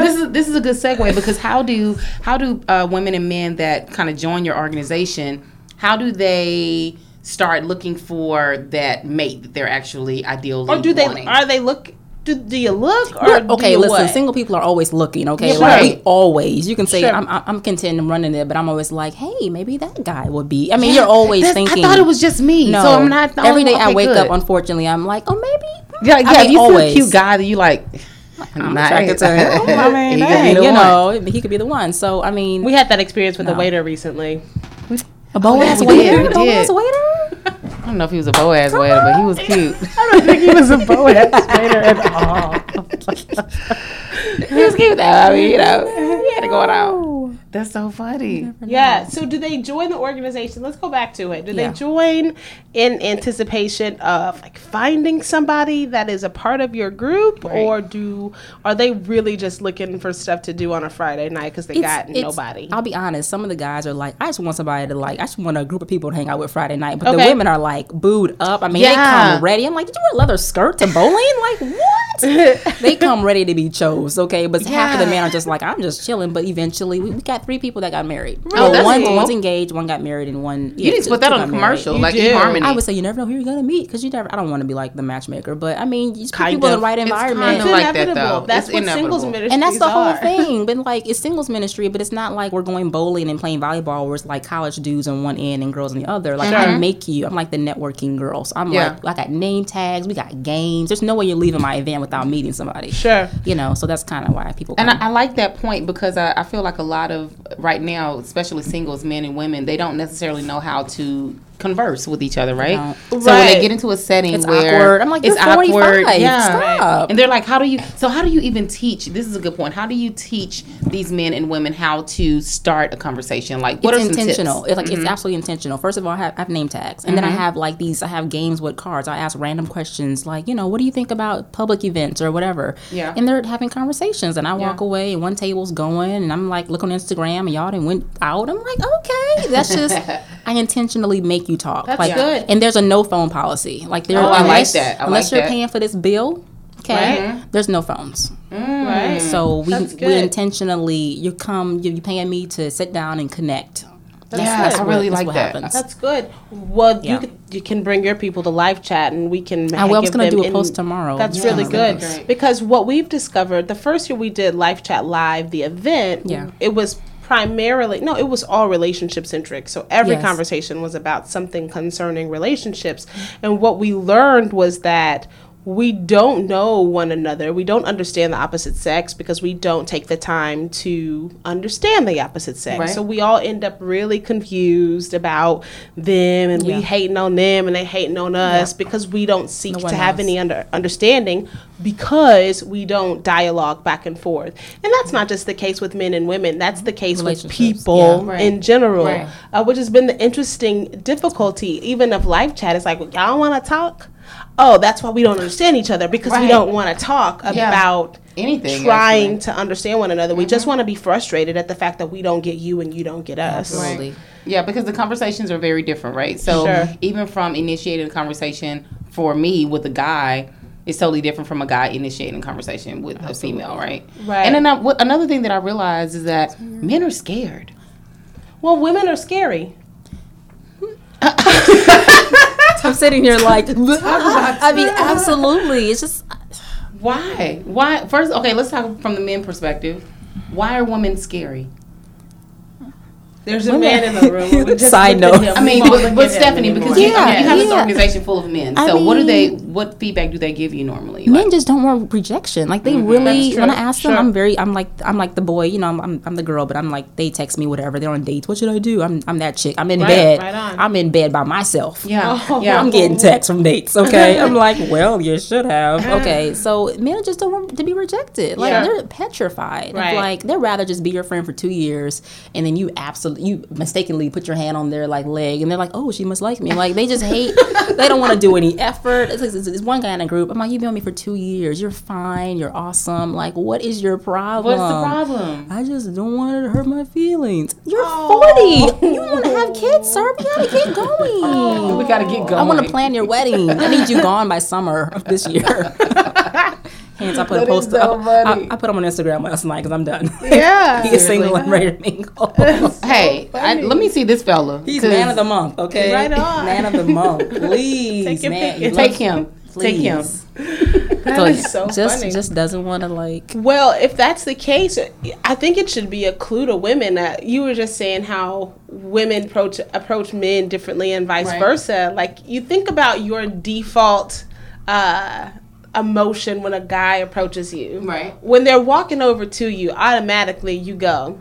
this is this is a good segue because how do how do uh, women and men that kind of join your organization how do they start looking for that mate that they're actually ideally or do they? Are they look? Do, do you look? Or We're- do okay, you listen. what? Single people are always looking. Okay, Yeah, like right. we always. You can say Sure. I'm, I'm I'm content and running it, but I'm always like, hey, maybe that guy would be. I mean, you're always thinking. I thought it was just me, No, so I'm not. The every only- day I wake good. up. Unfortunately, I'm like, oh, maybe. Yeah, yeah. I mean, you always. see a cute guy that you like, I'm nice. attracted to him. I mean, He could be dang, you one. know, he could be the one. So I mean, we had that experience with No. a waiter recently. A Boaz we oh, waiter. did, Boaz waiter. I don't know if he was a Boaz waiter, but he was cute. I don't think he was a Boaz waiter at all. he was cute though. I mean, you know, he had it going on. That's so funny. Yeah. So, do they join the organization? Let's go back to it. Do Yeah. they join in anticipation of like finding somebody that is a part of your group, Right. or do are they really just looking for stuff to do on a Friday night because they It's- got it's- nobody? I'll be honest. Some of the guys are like, I just want somebody to like. I just want a group of people to hang out with Friday night. But the women are like booed up. I mean, Yeah. they come ready. I'm like, did you wear leather skirt to bowling? Like what? they come ready to be chose. Okay, but half of the men are just like, I'm just chilling. But eventually, we, we got three people that got married. Oh, Well, that's one cool. one's engaged, one got married, and one. You need to put that on a commercial, like You in harmony. I would say you never know who you're gonna meet because you never. I don't want to be like the matchmaker, but I mean, you just put Kind people in the right It's environment. kinda like that, inevitable. though. That's It's what singles inevitable. ministries and that's the whole are. thing. But like, it's singles ministry, but it's not like we're going bowling and playing volleyball where it's like college dudes on one end and girls on the other. Like I make you. I'm like the networking girl. So I'm Yeah. like, I got name tags. We got games. There's no way you're leaving my event without meeting somebody. Sure. You know, so that's kind of why people. And. I, I like that point because I, I feel like a lot of right now, especially singles, men and women, they don't necessarily know how to converse with each other, right? So when they get into a setting It's where awkward. I'm like, it's 45. yeah, Stop. and they're like, how do you? So how do you even teach? This is a good point. How do you teach these men and women how to start a conversation? Like, what it's are some intentional. tips? It's like it's mm-hmm. absolutely intentional. First of all, I have, I have name tags, and then I mm-hmm. have like these. I have games with cards. I ask random questions, like you know, what do you think about public events or whatever. Yeah. And they're having conversations, and I walk Yeah. away, and one table's going, and I'm like, look on Instagram, and y'all done went out. I'm like, okay, that's just. I intentionally make you talk. That's like, good. And there's a no phone policy. Like there, Oh, I like that. I unless like you're that. paying for this bill. Okay, Right. there's no phones. Mm. Right. So we we intentionally you come you you paying me to sit down and connect. That's, Yeah, I really that's like that. happens. That's good. Well, Yeah. you could, you can bring your people to LifeChat, and we can. I was gonna do a in- post tomorrow. That's Yeah. really good That'd be great. because what we've discovered the first year we did LifeChat live, the event, Yeah. it was primarily no, it was all relationship centric. So every Yes. conversation was about something concerning relationships, and what we learned was that. We don't know one another. We don't understand the opposite sex because we don't take the time to understand the opposite sex. Right. So we all end up really confused about them and Yeah. we hating on them and they hating on us Yeah. because we don't seek No to have knows. any under understanding because we don't dialogue back and forth. And that's not just the case with men and women. That's the case with people yeah. Right. in general, Right. uh, which has been the interesting difficulty even of LifeChat. It's like, y'all want to talk? Oh, that's why we don't understand each other because we don't want to talk Yeah. about Anything, trying actually. to understand one another. We just mm-hmm. want to be frustrated at the fact that we don't get you and you don't get us. Absolutely. Yeah, because the conversations are very different, right? So Sure. even from initiating a conversation for me with a guy is totally different from a guy initiating conversation with a female, right? Right. And then I, what, another thing that I realized is that men are scared. Well, women are scary. I'm sitting here like, I mean, absolutely. It's just Why? Why? First, okay, let's talk from the men perspective. Why are women scary? There's a man in the room. We just Side note. I mean, but, but Stephanie, anymore. because you, I mean, Yeah, you have this organization full of men. I So what do they? What feedback do they give you normally? men Like, just don't want rejection. Like they Mm-hmm. really, That's when I ask Sure. them, I'm very, I'm like, I'm like the boy. You know, I'm, I'm, I'm the girl, but I'm like, they text me whatever. They're on dates. What should I do? I'm, I'm that chick. I'm in Right, bed. right on. I'm in bed by myself. yeah, Oh. yeah. I'm getting texts from dates. Okay, I'm like, well, you should have. Okay, so men just don't want to be rejected. Like Yeah. they're petrified. Right. Like they'd rather just be your friend for two years, and then you absolutely, you mistakenly put your hand on their like leg, and they're like, oh, she must like me. Like they just hate. they don't want to do any effort. It's, like, it's, it's one guy in a group. I'm like, you've been with me for two years. You're fine. You're awesome. Like, what is your problem? What's the problem? I just don't want it to hurt my feelings. You're Oh. 40. You want to have kids, sir? We gotta get going. Oh. We gotta get going. I want to plan your wedding. I need you gone by summer of this year. Hence, I put a That is post. so I, funny. I, I put them on Instagram last night because I'm done. Yeah. he is single and ready to mingle. Hey, I, let me see this fella. He's 'cause- man of the month. Okay, Right on. Man of the month. Please, Take your man. pick. you Take look- him. Take him. please. That is so just, funny. just doesn't want to like. Well, if that's the case, I think it should be a clue to women. Uh, you were just saying how women approach approach men differently and vice Right. versa. Like you think about your default uh, emotion when a guy approaches you. Right. When they're walking over to you, automatically you go.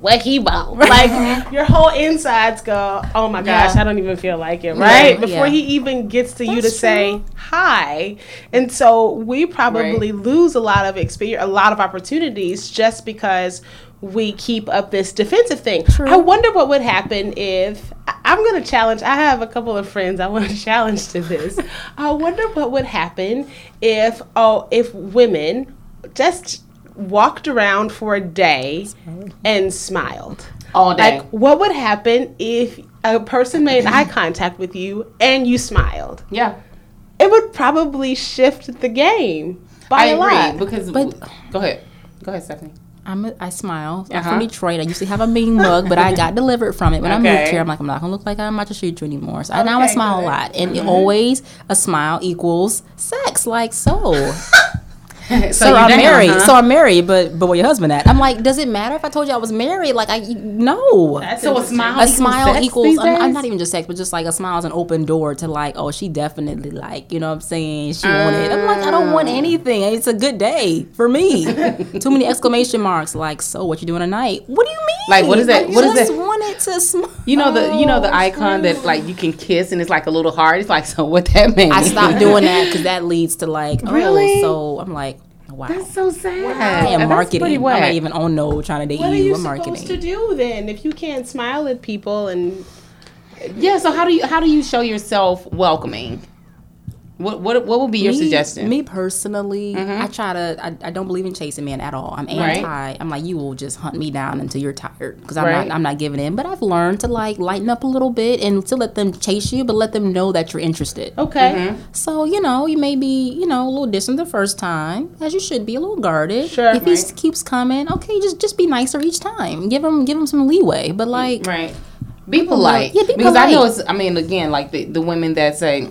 What he want? Like your whole insides go, oh my gosh, Yeah. I don't even feel like it, right? Yeah, Before yeah. he even gets to you to That's say hi, and so we probably lose a lot of experience, a lot of opportunities just because we keep up this defensive thing. I wonder what would happen if I'm going to challenge. I have a couple of friends I want to challenge to this. I wonder what would happen if oh if women just walked around for a day and smiled. All day. Like what would happen if a person made eye contact with you and you smiled? yeah, It would probably shift the game by I a lot. because. But- go ahead. Go ahead, Stephanie. I'm a, I smile. I'm Uh-huh. from Detroit. I used to have a mean mug, but I got delivered from it. When I moved here, I'm like, I'm not gonna look like I'm about to shoot you anymore. So I now I smile good. a lot, and always a smile equals sex. Like so. So, you I'm down, married. huh? So I'm married, but but where your husband at? I'm like, does it matter if I told you I was married? Like I no. So a smile. a equals smile sex equals these I'm, I'm not even just sex, but just like a smile is an open door to like, oh, she definitely like, you know what I'm saying? She wanted. I'm like, I don't want ah. anything. It's a good day for me. Too many exclamation marks. Like, so what you doing tonight? What do you mean? Like, what is that- I what is just that- wanted to smile. You know the you know the icon that like you can kiss and it's like a little heart. It's like so what that means. I stopped doing that because that leads to like, oh, Really? so I'm like, wow. That's so sad. I am That's marketing. pretty I'm not even on no trying to date you. What are you. you supposed marketing. to do then if you can't smile at people and Yeah. So how do you how do you show yourself welcoming? What what what would be your me, suggestion? Me personally, I try to. I, I don't believe in chasing men at all. I'm Right. anti. I'm like you will just hunt me down until you're tired because I'm Right. not. I'm not giving in. But I've learned to like lighten up a little bit and to let them chase you, but let them know that you're interested. okay, Mm-hmm. So you know you may be you know a little distant the first time, as you should be a little guarded. Sure. If he keeps coming, okay, just just be nicer each time. Give him give him some leeway. But like Right. Be polite. Yeah, be because I know it's. I mean, again, like the, the women that say,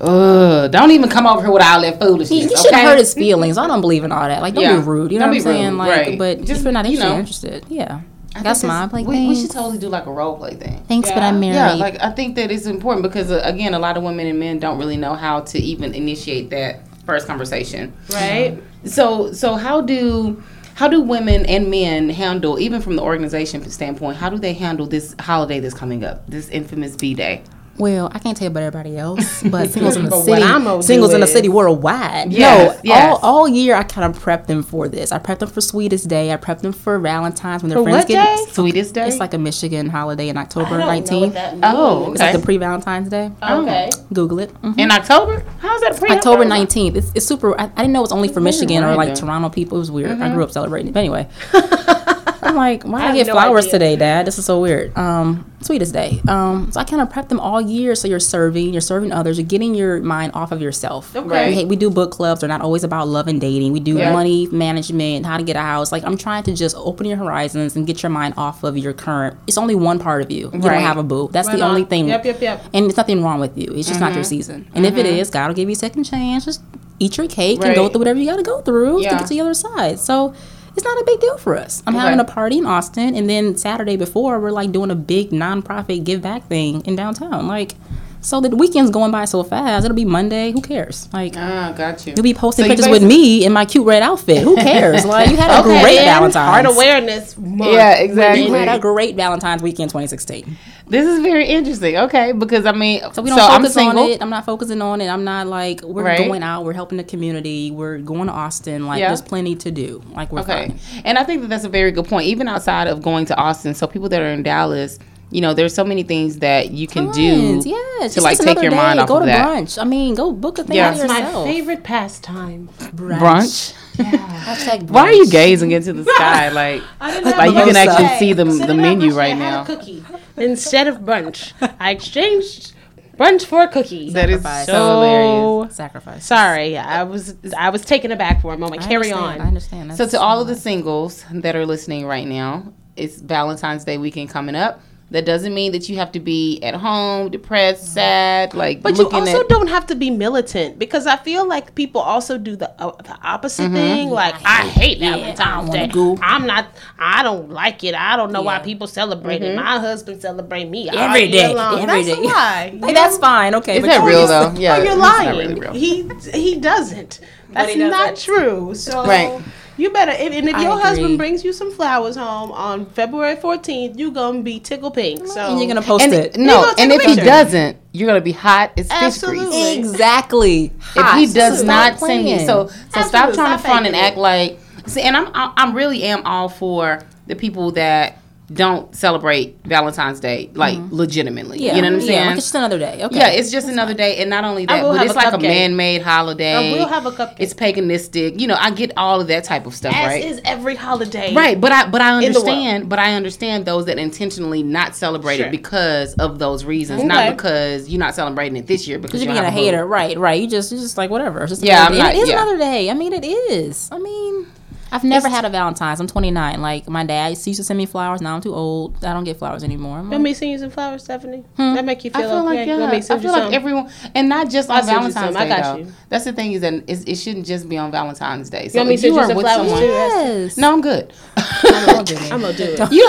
"Ugh, don't even come over here with all that foolishness." He, he okay? shouldn't hurt his feelings. I don't believe in all that. Like, don't Yeah. be rude. You know Don't what I'm saying? rude, Like, right. but Just, for not you interested, know. interested. Yeah. I Got think smile, that's- play we, things. we should totally do like a role play thing. Thanks, but I'm married. Yeah, like I think that it's important because uh, again, a lot of women and men don't really know how to even initiate that first conversation. right? So, so how do how do women and men handle, even from the organization standpoint, how do they handle this holiday that's coming up, this infamous V Day? Well, I can't tell you about everybody else, but singles in the But city, I'm gonna do singles in the is- city worldwide. Yes, no, yes. all, all year I kind of prepped them for this. I prepped them for Sweetest Day. I prepped them for Valentine's when their For friends what get. day? Sweetest Day. It's like a Michigan holiday in October I don't know what 19th. that means. oh, It's like okay. the pre-Valentine's Day. okay. Google it. Mhm. in October. How's that? Pre- October 19th. It's, it's super. I, I didn't know it was only for Michigan or like. Toronto people. It was weird. I grew up celebrating it. But anyway. I'm like, why I I, get no flowers idea. today, Dad? This is so weird. Um, sweetest day. Um, so I kind of prep them all year. So you're serving, you're serving others, you're getting your mind off of yourself. Okay. We, hey, we do book clubs. They're not always about love and dating. We do Yeah. money management, how to get a house. Like I'm trying to just open your horizons and get your mind off of your current. It's only one part of you. You Right. don't have a boo. That's Right the on. only thing. Yep, yep, yep. And it's nothing wrong with you. It's just not your season. And if it is, God will give you a second chance. Just eat your cake and go through whatever you got to go through Yeah. to get to the other side. So it's not a big deal for us. I'm Okay. having a party in Austin, and then Saturday before we're like doing a big nonprofit give back thing in downtown. Like, so the weekend's going by so fast. It'll be Monday. Who cares? Like. Ah, got you. You'll be posting So you pictures with me in my cute red outfit. Who cares? Like you had a Okay, great and Valentine's. Heart awareness month. Yeah, exactly. You had a great Valentine's weekend 2016. This is very interesting. Okay, because I mean, So we don't I'm focus single. on it. I'm not focusing on it. I'm not like we're Right. going out. We're helping the community. We're going to Austin. Like Yeah. there's plenty to do. Like we're Okay. fine. And I think that that's a very good point. Even outside of going to Austin, so people that are in Dallas, you know, there's so many things that you can do yeah, yes. to Just- like take another your mind day. off Go of to brunch. I mean, go book a thing Yeah. for It's my favorite pastime. Brunch. Hashtag Why are you gazing into the sky like like you can actually see the the menu right now? cookie instead of brunch. I exchanged brunch for a cookie. That is Sacrifice. so hilarious. Sacrifice. Sorry, I was I was taken aback for a moment. I Carry understand, on. I understand. So That's to all of the singles that are listening right now, it's Valentine's Day weekend coming up. That doesn't mean that you have to be at home, depressed, sad, like But you also at. don't have to be militant because I feel like people also do the uh, the opposite thing. Like I hate yeah, I Valentine's wanna Day. go. I'm not. I don't like it. I don't know why people celebrate it. My husband celebrate me all Every year long. every That's day. a lie. Hey, that's fine. Okay. Is but that you- real though? Yeah, oh, you're lying. really. He he doesn't. That's he not doesn't. true. So Right. You better. And, and if I your agree. husband brings you some flowers home on February 14th, you're gonna be tickle pink. So And you're gonna post And it. no, and if he doesn't, you're gonna be hot as fish Absolutely. grease. Exactly. If he does Stop not send me, playing. so so stop Absolutely, trying to front and act like. See, and I'm I'm really am all for the people that don't celebrate Valentine's Day like legitimately. Mm-hmm. Yeah. You know what I'm saying? Yeah, like it's just another day. Okay. Yeah, it's just another day, and not only that, but it's a like a man-made holiday. I will have a cupcake. It's paganistic. You know, I get all of that type of stuff, as right? is every holiday. Right, but I but I in the world. understand, but I understand those that intentionally not celebrate Sure. it because of those reasons, Okay. not because you're not celebrating it this year because Because you you're being a hater, right? Right. You just, you just like whatever. It's just Yeah, I'm not- It is yeah. another day. I mean, it is. I mean, I've never had a Valentine's. I'm 29. Like my dad used to send me flowers. Now I'm too old. I don't get flowers anymore. I'm Let like, me send you some flowers, Stephanie. Hmm? That make you I feel, feel okay? like yeah, Let me I feel you like some. everyone, and not just on send Valentine's some. I Day. got though. you. That's the thing is that it's, it shouldn't just be on Valentine's Day. So You want me if to send you are some with flowers someone- too? yes. No, I'm good. I'm gonna do it. Gonna do it. you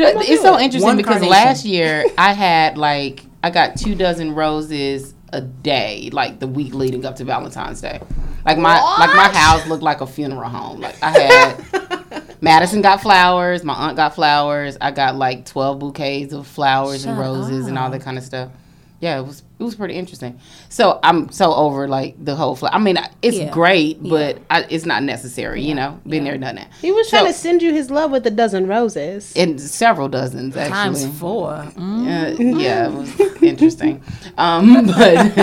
know, you know, it's so interesting One because carnation. last year I had like I got two dozen roses a day, like the week leading up to Valentine's Day. Like my like my house looked like a funeral home. Like I had Madison got flowers, my aunt got flowers. I got like twelve bouquets of flowers and Shut roses and all that kind of stuff. Yeah, it was it was pretty interesting. So I'm so over like the whole flower. I mean, it's Yeah. great, but I, it's not necessary. You know, been there, done that. He was So- trying to send you his love with a dozen roses. and several dozens actually. Times four. Mm. Uh, yeah, it was interesting. Um, but,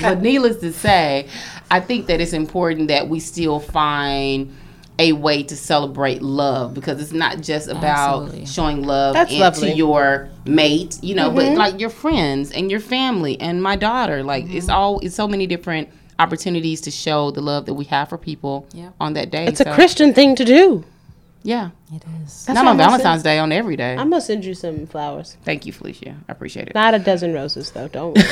but needless to say, I think that it's important that we still find a way to celebrate love because it's not just about Absolutely. showing love That's and to your mate, you know, but mm-hmm. like your friends and your family and my daughter. Like it's mm-hmm. all it's so many different opportunities to show the love that we have for people Yeah. on that day. It's a Christian thing to do. Yeah. It is. Not on Valentine's Day, on every day. I'm gonna send you some flowers. Thank you, Felicia. I appreciate it. Not a dozen roses though. Don't. worry.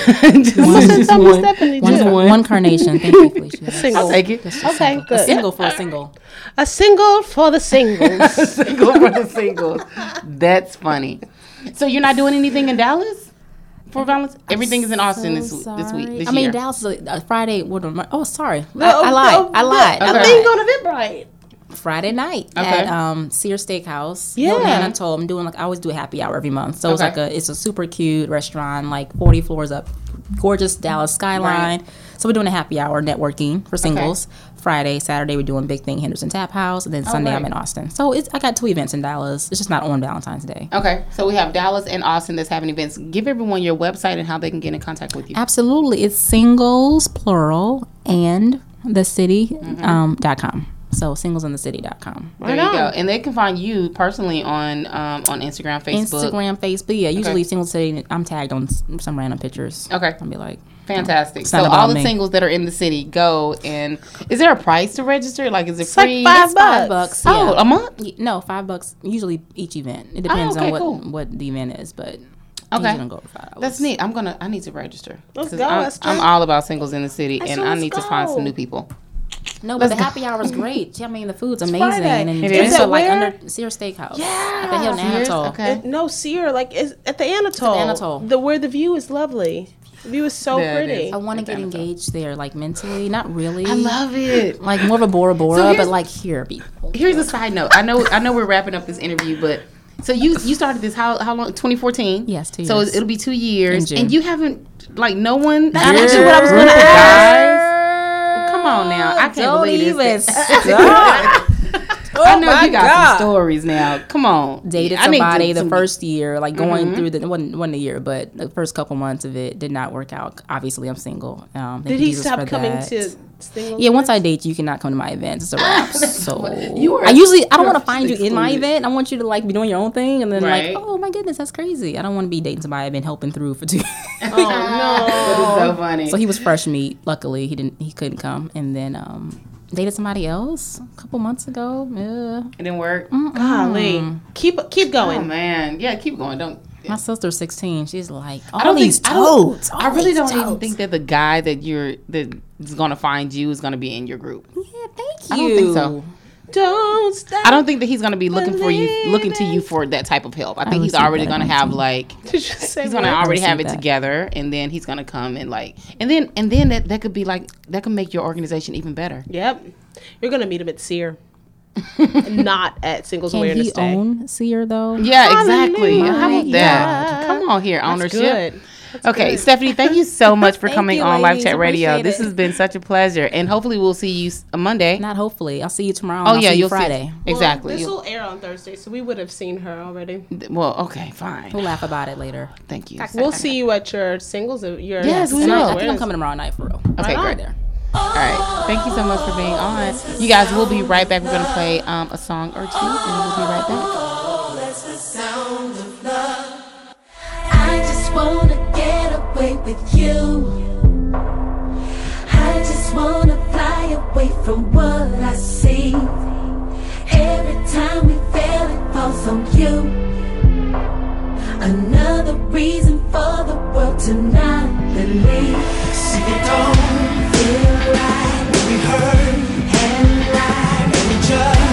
Just I'm gonna send just some to one. Stephanie One, too. one carnation. Thank you, Felicia. Single. I'll take it. Just a Okay, single. good. A single for a single. A single for the singles. single for the singles. That's funny. So you're not doing anything in Dallas for Valentine's? Everything is in Austin this So this week. This I mean, year. Dallas is a, a Friday. What am I- Oh, sorry. No, I, I lied. no, I lied. I Okay. A lied. thing on Eventbrite. Friday night Okay. at um, Sears Steakhouse. Yeah. Told I'm doing like I always do a happy hour every month. So it's Okay. like a it's a super cute restaurant, like 40 floors up, gorgeous Dallas skyline. So we're doing a happy hour networking for singles. Friday, Saturday we're doing big thing Henderson Tap House, and then Sunday I'm in Austin. So it's I got two events in Dallas. It's just not on Valentine's Day. Okay, so we have Dallas and Austin that's having events. Give everyone your website and how they can get in contact with you. Absolutely, it's singles plural and the city um, dot com. So singlesinthecity.com. There you go. And they can find you personally on um, on Instagram, Facebook. Instagram, Facebook. Yeah, usually Single City. I'm tagged on some random pictures. Okay. I'll be like, Fantastic. It's So all the me. singles that are in the city, go and is there a price to register? Like is it like free? five five bucks. bucks. Oh, a month? No, five bucks. Usually each event. It depends okay, on what cool. what the event is, but Okay. go over. That's neat. I'm gonna. I need to register. Let's 'Cause go, I'm, I'm all about singles in the city, and I let's need to find some new people. No, but Let's the happy hour is great. I mean, the food's amazing, Friday. and It drinks is. are like Where? under Sears Steakhouse. Yeah, at the Hill Sears? Anatole. Okay. It- no, Sear, like is at the Anatole. the Anatole. The where the view is lovely. The view is so Yeah, pretty. is. I want to get Anatole. engaged there, like mentally, not really. I love it. like more of a Bora Bora, here's- but like here, be Here's a side note. I know. I know we're wrapping up this interview, but so you you started this how how long? 2014. Yes, two Years. So it'll be two years, and you haven't like no one. That's actually what I was gonna ask. Come on now, I can't Don't believe this. stop. I know you got some stories now. Come on, Dated I need somebody the some- first year, like going through the wasn't, wasn't a year, but the first couple months of it did not work out. Obviously, I'm single. Um, Did he Jesus, stop coming that. to singles? Yeah, once I date you, you cannot come to my events. It's a wrap. So You were- I usually I don't want to find you in my event. I want you to like be doing your own thing, and then Right. like, oh my goodness, that's crazy. I don't want to be dating somebody I've been helping through for two. Oh no. That is so funny. so he was fresh meat. Luckily, he didn't. He couldn't come, and then um, dated somebody else a couple months ago. Yeah. it didn't work. Golly. Keep keep going, Oh man, yeah, keep going. Don't. My sister's 16. She's like, all I don't these think I don't, toads. I all really don't even think that the guy that you're that is gonna find you is gonna be in your group. Yeah, thank you. I don't think so. Don't stop. I don't think that he's gonna be looking for you, looking to you for that type of help. I think he's already gonna have TV. like Did you say he's gonna what? already have it that. together, and then he's gonna come and like, and then and then that, that could be like that could make your organization even better. Yep. You're gonna meet him at Sear. Not at Singles Can Awareness he Day. own Sear though? Yeah, exactly. How about that? Come on here, That's ownership. good. Okay, Stephanie, thank you so much for coming you, on Live. Chat Radio. This it. has been such a pleasure, and hopefully we'll see you s- Monday. Not hopefully. I'll see you tomorrow. oh and I'll yeah, see you you'll Friday. see exactly. This You'll- air on Thursday, so we would have seen her already. well, okay, fine. We'll laugh about it later. Thank you. We'll see you at your singles. Your Yes, we And I, will. I think I'm coming tomorrow night for real. Okay, on. great. There. All right. Thank you so much for being on. You guys, we'll be right back. We're gonna play um, a song or two, and we'll be right back. Away with you. I just wanna fly away from what I see. Every time we fail, it falls on you. Another reason for the world to not believe. See, it don't feel right. when We hurt and lie and we judge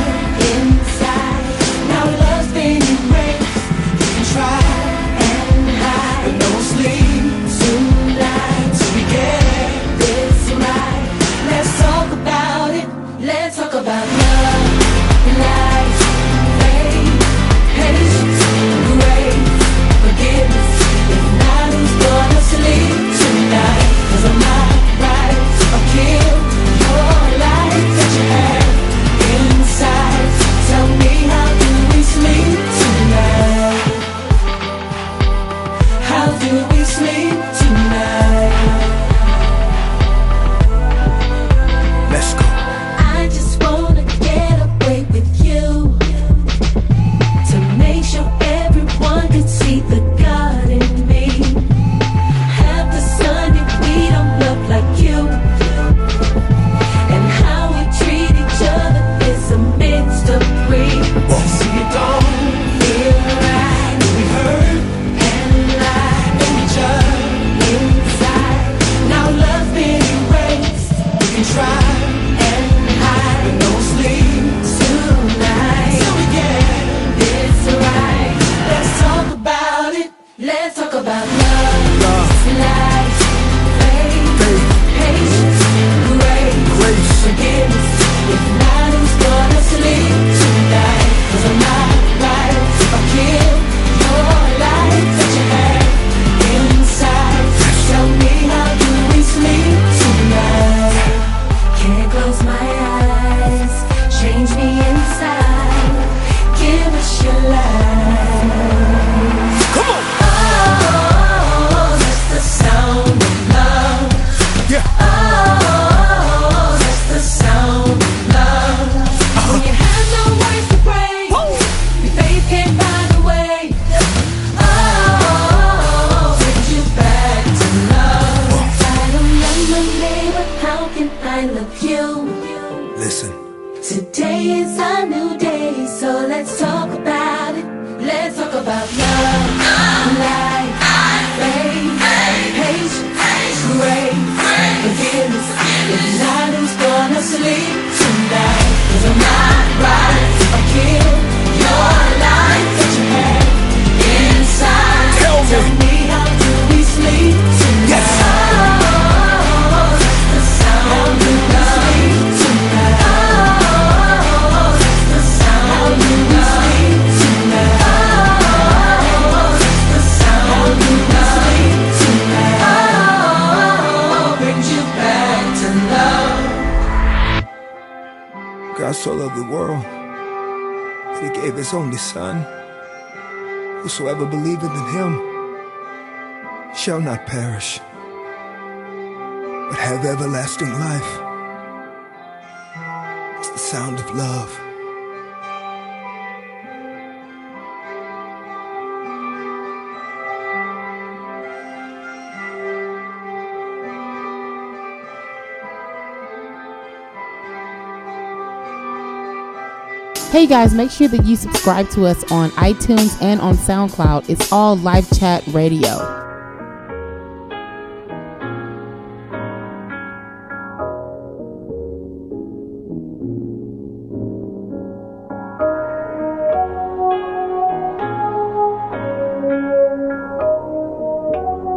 Hey guys, make sure that you subscribe to us on iTunes and on SoundCloud. It's all LifeChat radio.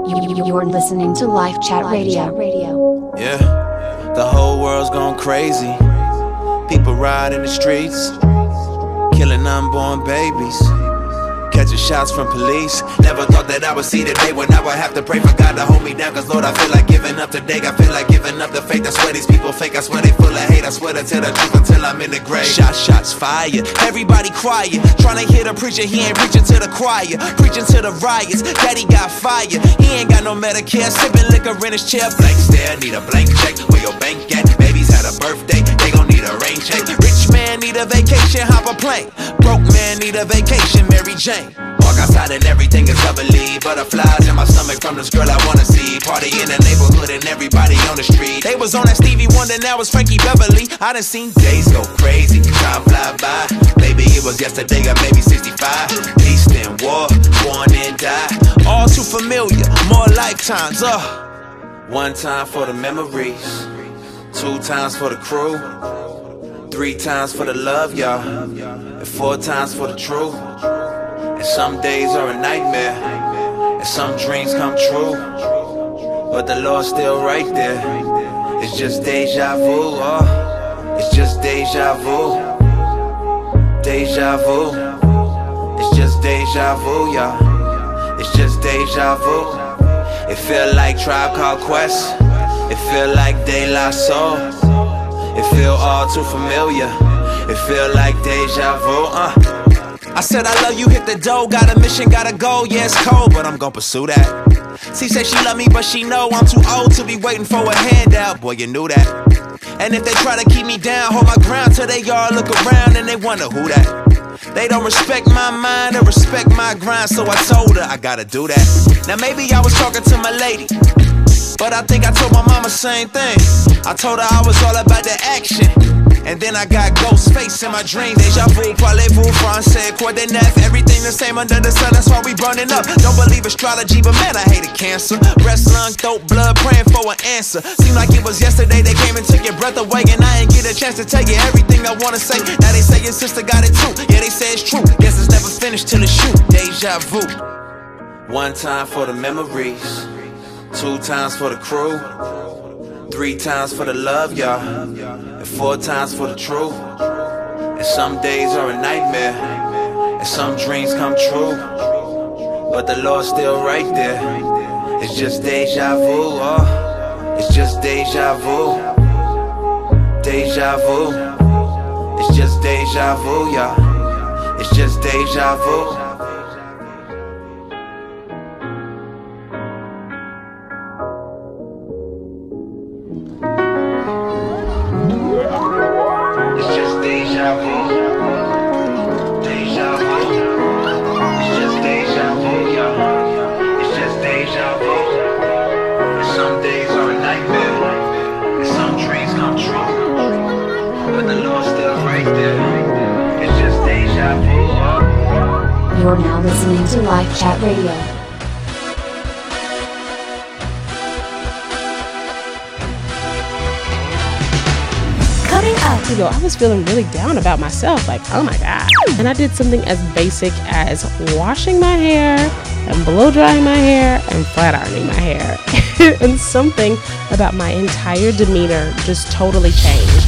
You- You're listening to LifeChat Radio. Radio. Yeah, the whole world's gone crazy. People ride in the streets, killing unborn babies. Catching shots from police. Never thought that I would see the day when I would have to pray for God to hold me down. Cause Lord, I feel like giving up today. I feel like giving up the faith. I swear these people fake. I swear they full of hate. I swear to tell the truth until I'm in the grave. Shot, shots fired. Everybody quiet. Trying to hear the preacher. He ain't preaching to the choir. Preaching to the riots. Daddy got fired. He ain't got no Medicare. Sipping liquor in his chair. Blank stare. Need a blank check. Where your bank at? Baby's had a birthday. They gon' need a rain check. Rich man need a vacation. Hop a plane. Broke man need a vacation. Mary Jane. Walk outside and everything is bubbly. Butterflies in my stomach from this girl I wanna see. Party in the neighborhood and everybody on the street. They was on that Stevie Wonder, now it's Frankie Beverly. I done seen days go crazy, time fly by. Maybe it was yesterday or maybe 65. Peace and war, born and die. All too familiar, more lifetimes. Uh. One time for the memories, two times for the crew, three times for the love, y'all, and four times for the truth. And some days are a nightmare, and some dreams come true. But the Lord's still right there. It's just deja vu, oh. It's just deja vu. Deja vu. It's just deja vu, y'all. It's just deja vu. It feel like Tribe Called Quest. It feel like De La Soul. It feel all too familiar. It feel like deja vu, uh. I said I love you, hit the dough, got a mission, gotta go. Yeah, it's cold, but I'm gonna pursue that. She said she love me, but she know I'm too old to be waiting for a handout. Boy, you knew that. And if they try to keep me down, hold my ground till they all look around and they wonder who that. They don't respect my mind or respect my grind, so I told her I gotta do that. Now maybe I was talking to my lady. But I think I told my mama the same thing. I told her I was all about the action. And then I got ghost face in my dream. Deja vu, parlez-vous, français, quoi de neuf. Everything the same under the sun, that's why we burning up. Don't believe astrology, but man, I hated cancer. Breast, lung, throat, blood, praying for an answer. Seemed like it was yesterday they came and took your breath away. And I ain't get a chance to tell you everything I wanna say. Now they say your sister got it too. Yeah, they say it's true. Guess it's never finished till it's shoot. Deja vu. One time for the memories. Two times for the crew, three times for the love, y'all, and four times for the truth. And some days are a nightmare, and some dreams come true. But the Lord's still right there. It's just deja vu, oh, it's just deja vu, deja vu. It's just deja vu, y'all. It's just deja vu. Feeling really down about myself. Like, oh my god! And I did something as basic as washing my hair and blow drying my hair and flat ironing my hair, and something about my entire demeanor just totally changed.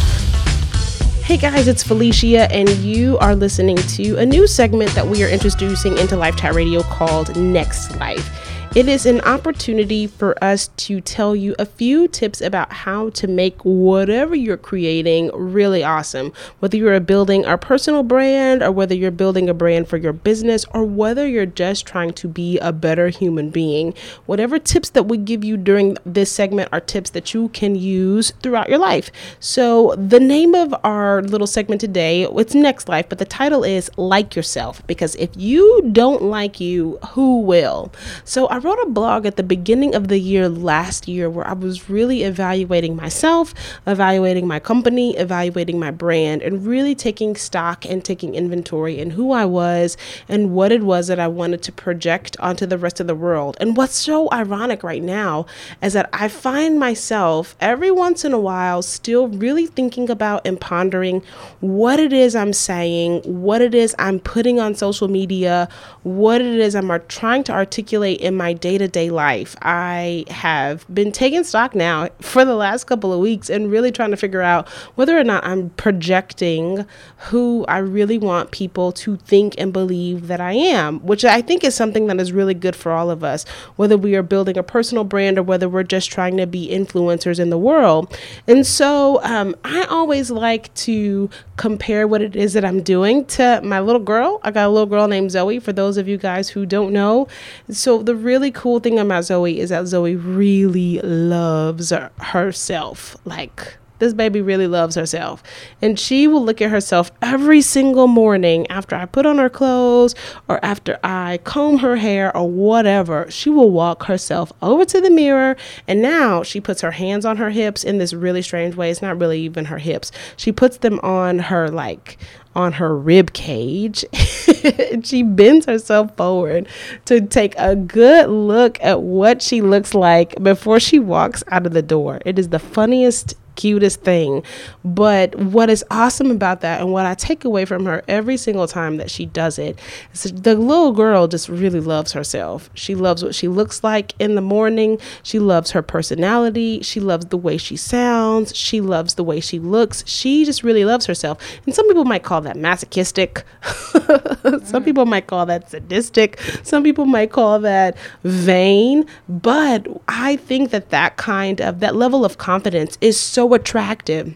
Hey guys, it's Felicia, and you are listening to a new segment that we are introducing into Chat Radio called Next Life. It is an opportunity for us to tell you a few tips about how to make whatever you're creating really awesome. Whether you're building a personal brand, or whether you're building a brand for your business, or whether you're just trying to be a better human being. Whatever tips that we give you during this segment are tips that you can use throughout your life. So, the name of our little segment today, it's Next Life, but the title is Like Yourself because if you don't like you, who will? So, I wrote a blog at the beginning of the year last year where I was really evaluating myself, evaluating my company, evaluating my brand, and really taking stock and taking inventory in who I was and what it was that I wanted to project onto the rest of the world. And what's so ironic right now is that I find myself every once in a while still really thinking about and pondering what it is I'm saying, what it is I'm putting on social media, what it is I'm trying to articulate in my day to day life. I have been taking stock now for the last couple of weeks and really trying to figure out whether or not I'm projecting who I really want people to think and believe that I am, which I think is something that is really good for all of us, whether we are building a personal brand or whether we're just trying to be influencers in the world. And so um, I always like to compare what it is that I'm doing to my little girl. I got a little girl named Zoe, for those of you guys who don't know. So the really cool thing about Zoe is that Zoe really loves herself. Like, this baby really loves herself. And she will look at herself every single morning after I put on her clothes or after I comb her hair or whatever. She will walk herself over to the mirror. And now she puts her hands on her hips in this really strange way. It's not really even her hips. She puts them on her, like, on her rib cage. she bends herself forward to take a good look at what she looks like before she walks out of the door. It is the funniest cutest thing. But what is awesome about that and what I take away from her every single time that she does it is the little girl just really loves herself. She loves what she looks like in the morning. She loves her personality. She loves the way she sounds. She loves the way she looks. She just really loves herself. And some people might call that masochistic. some people might call that sadistic. Some people might call that vain. But I think that that kind of that level of confidence is so attractive.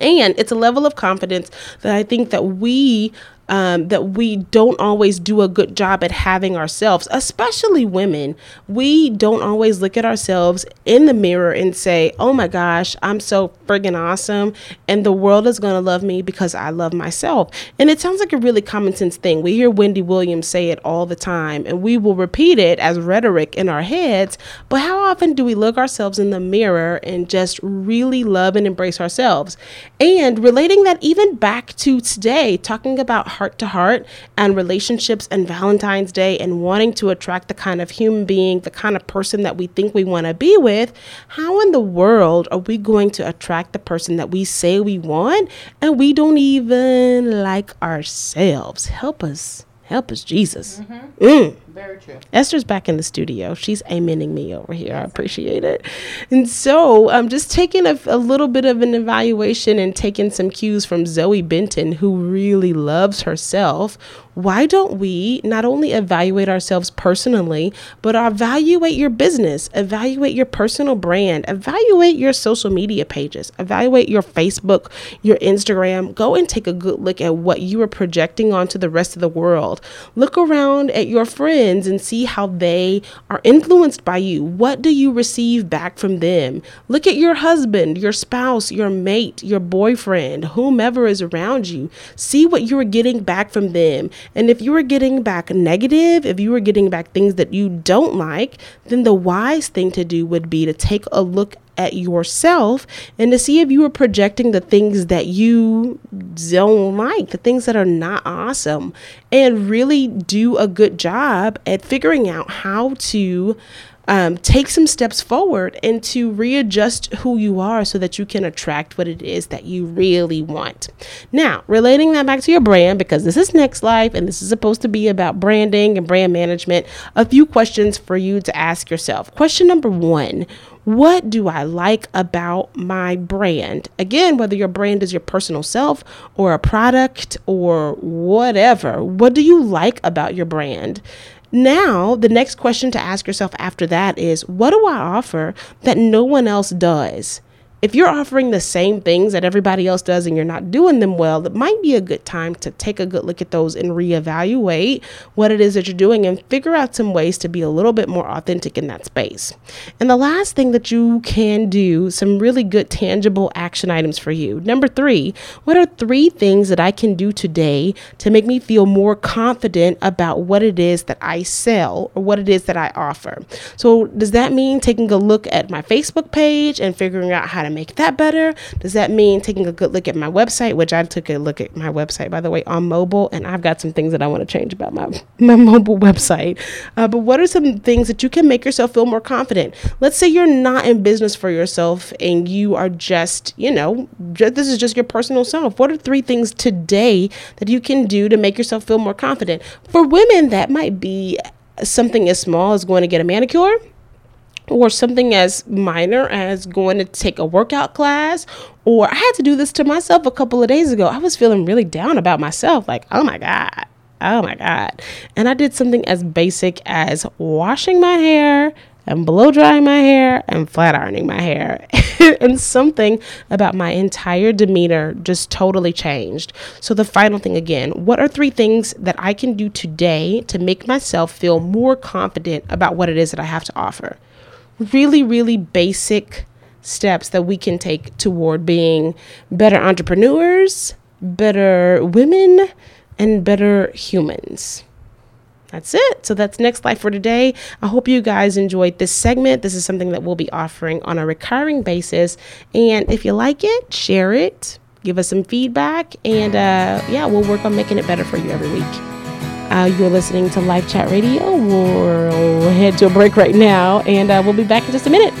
And it's a level of confidence that I think that we um, that we don't always do a good job at having ourselves, especially women. We don't always look at ourselves in the mirror and say, oh my gosh, I'm so friggin' awesome, and the world is gonna love me because I love myself. And it sounds like a really common sense thing. We hear Wendy Williams say it all the time, and we will repeat it as rhetoric in our heads. But how often do we look ourselves in the mirror and just really love and embrace ourselves? And relating that even back to today, talking about heart to heart and relationships and Valentine's Day and wanting to attract the kind of human being, the kind of person that we think we want to be with, how in the world are we going to attract the person that we say we want and we don't even like ourselves? Help us. Help us, Jesus. Mm. Very true. Esther's back in the studio. She's amening me over here. I appreciate it. And so I'm um, just taking a, a, little bit of an evaluation and taking some cues from Zoe Benton, who really loves herself. Why don't we not only evaluate ourselves personally, but evaluate your business, evaluate your personal brand, evaluate your social media pages, evaluate your Facebook, your Instagram. Go and take a good look at what you are projecting onto the rest of the world. Look around at your friends friends and see how they are influenced by you. What do you receive back from them? Look at your husband, your spouse, your mate, your boyfriend, whomever is around you. See what you are getting back from them. And if you are getting back negative, if you are getting back things that you don't like, then the wise thing to do would be to take a look at yourself and to see if you are projecting the things that you don't like, the things that are not awesome, and really do a good job at figuring out how to um, take some steps forward and to readjust who you are so that you can attract what it is that you really want. Now, relating that back to your brand, because this is Next Life and this is supposed to be about branding and brand management, a few questions for you to ask yourself. Question number one what do I like about my brand? Again, whether your brand is your personal self or a product or whatever, what do you like about your brand? Now, the next question to ask yourself after that is what do I offer that no one else does? If you're offering the same things that everybody else does and you're not doing them well, it might be a good time to take a good look at those and reevaluate what it is that you're doing and figure out some ways to be a little bit more authentic in that space. And the last thing that you can do, some really good tangible action items for you. Number three, what are three things that I can do today to make me feel more confident about what it is that I sell or what it is that I offer? So, does that mean taking a look at my Facebook page and figuring out how to make that better? Does that mean taking a good look at my website, which I took a look at my website, by the way, on mobile, and I've got some things that I want to change about my, my mobile website. Uh, but what are some things that you can make yourself feel more confident? Let's say you're not in business for yourself and you are just, you know, ju- this is just your personal self. What are three things today that you can do to make yourself feel more confident? For women, that might be something as small as going to get a manicure or something as minor as going to take a workout class or I had to do this to myself a couple of days ago. I was feeling really down about myself like, "Oh my god. Oh my god." And I did something as basic as washing my hair and blow drying my hair and flat ironing my hair. and something about my entire demeanor just totally changed. So, the final thing again, what are three things that I can do today to make myself feel more confident about what it is that I have to offer? Really, really basic steps that we can take toward being better entrepreneurs, better women, and better humans. That's it. So that's Next Life for today. I hope you guys enjoyed this segment. This is something that we'll be offering on a recurring basis. And if you like it, share it, give us some feedback, and uh, yeah, we'll work on making it better for you every week. Uh, you're listening to LifeChat Radio. We'll head to a break right now, and uh, we'll be back in just a minute.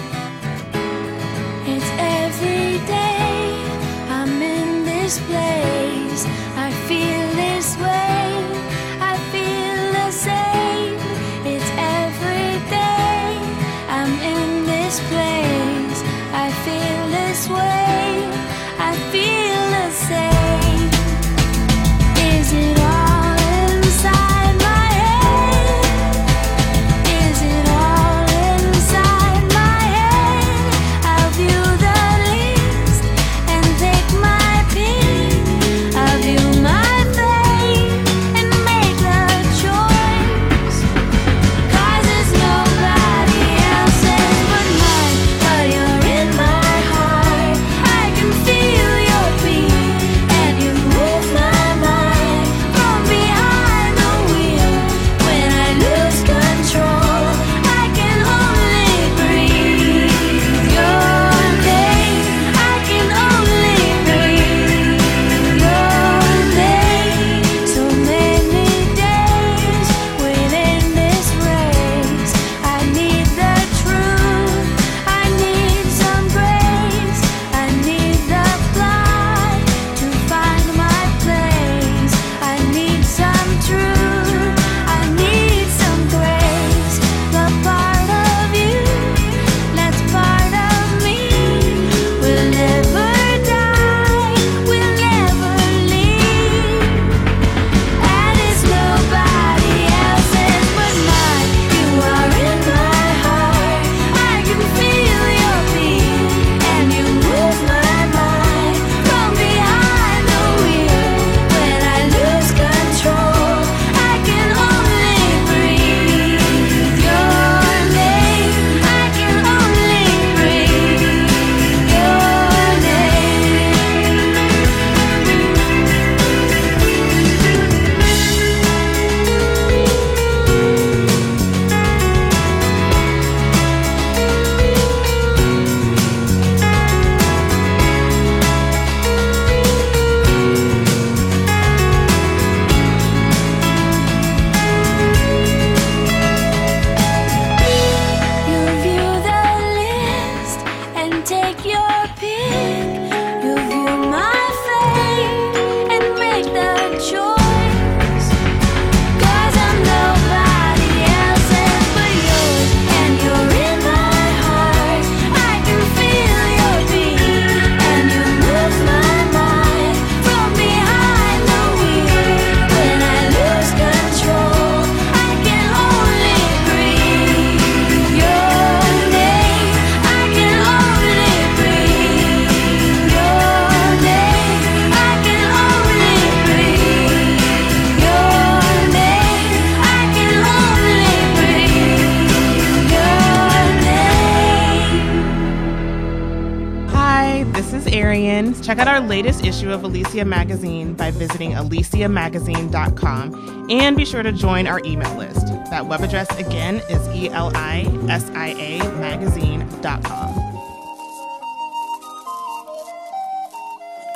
Arian. Check out our latest issue of Alicia Magazine by visiting aliciamagazine.com and be sure to join our email list. That web address again is E E-L-I-S-I-A magazine.com.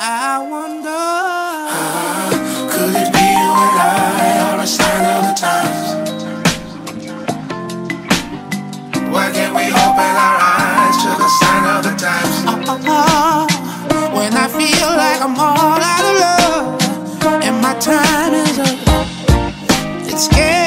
I wonder Could it be you and I are a sign of the times? Why can't we open our eyes to the sign of the times? Oh, oh, oh. Feel like I'm all out of love And my time is up. It scares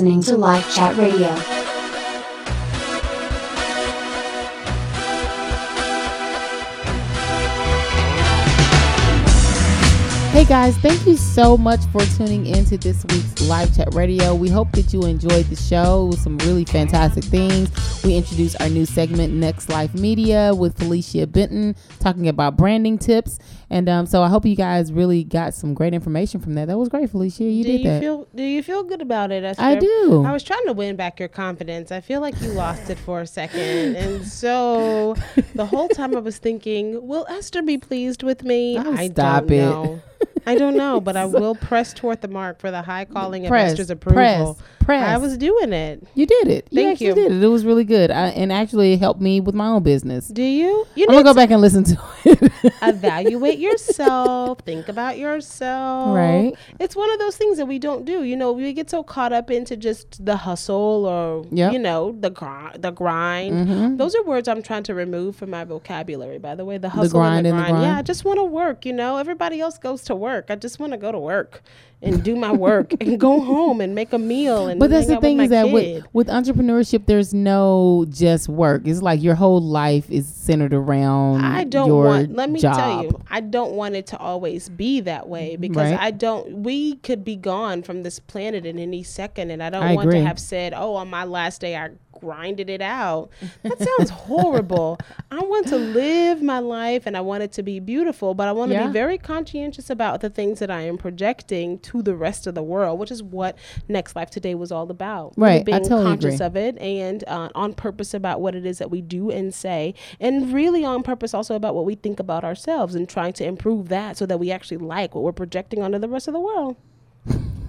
listening to LifeChat Radio. Hey guys, thank you so much for tuning in to this week's LifeChat Radio. We hope that you enjoyed the show with some really fantastic things. We introduced our new segment, Next Life Media, with Felicia Benton talking about branding tips. And um, so I hope you guys really got some great information from that. That was great, Felicia. You do did you that. feel do you feel good about it Esther? I do. i was trying to win back your confidence i feel like you lost it for a second and so the whole time i was thinking will esther be pleased with me Oh, i stop don't it. know i don't know but i will press toward the mark for the high calling of press, esther's approval press, impressed. I was doing it. You did it. You Thank actually you. did it. It was really good, I, and actually it helped me with my own business. Do you? You I'm gonna go back and listen to it. evaluate yourself. think about yourself. Right. It's one of those things that we don't do. You know, we get so caught up into just the hustle or Yep. you know the grind. The grind. Mhm. Those are words I'm trying to remove from my vocabulary. By the way, the hustle grind and the and the grind. Yeah. I just want to work. You know, everybody else goes to work. I just want to go to work and do my work and go home and make a meal. And But that's the thing is that kid. with, with entrepreneurship, there's no just work. It's like your whole life is centered around. I don't your want. Let me job. tell you, I don't want it to always be that way mm, because Right. I don't. We could be gone from this planet in any second, and I don't I want agree. to have said, "Oh, on my last day, I grinded it out." That sounds horrible. I want to live my life, and I want it to be beautiful, but I want to Yeah. be very conscientious about the things that I am projecting to the rest of the world, which is what Next Life Today was all about. Right, being totally conscious agree. of it and uh, on purpose about what it is that we do and say, and really on purpose also about what we think about ourselves and trying to improve that so that we actually like what we're projecting onto the rest of the world.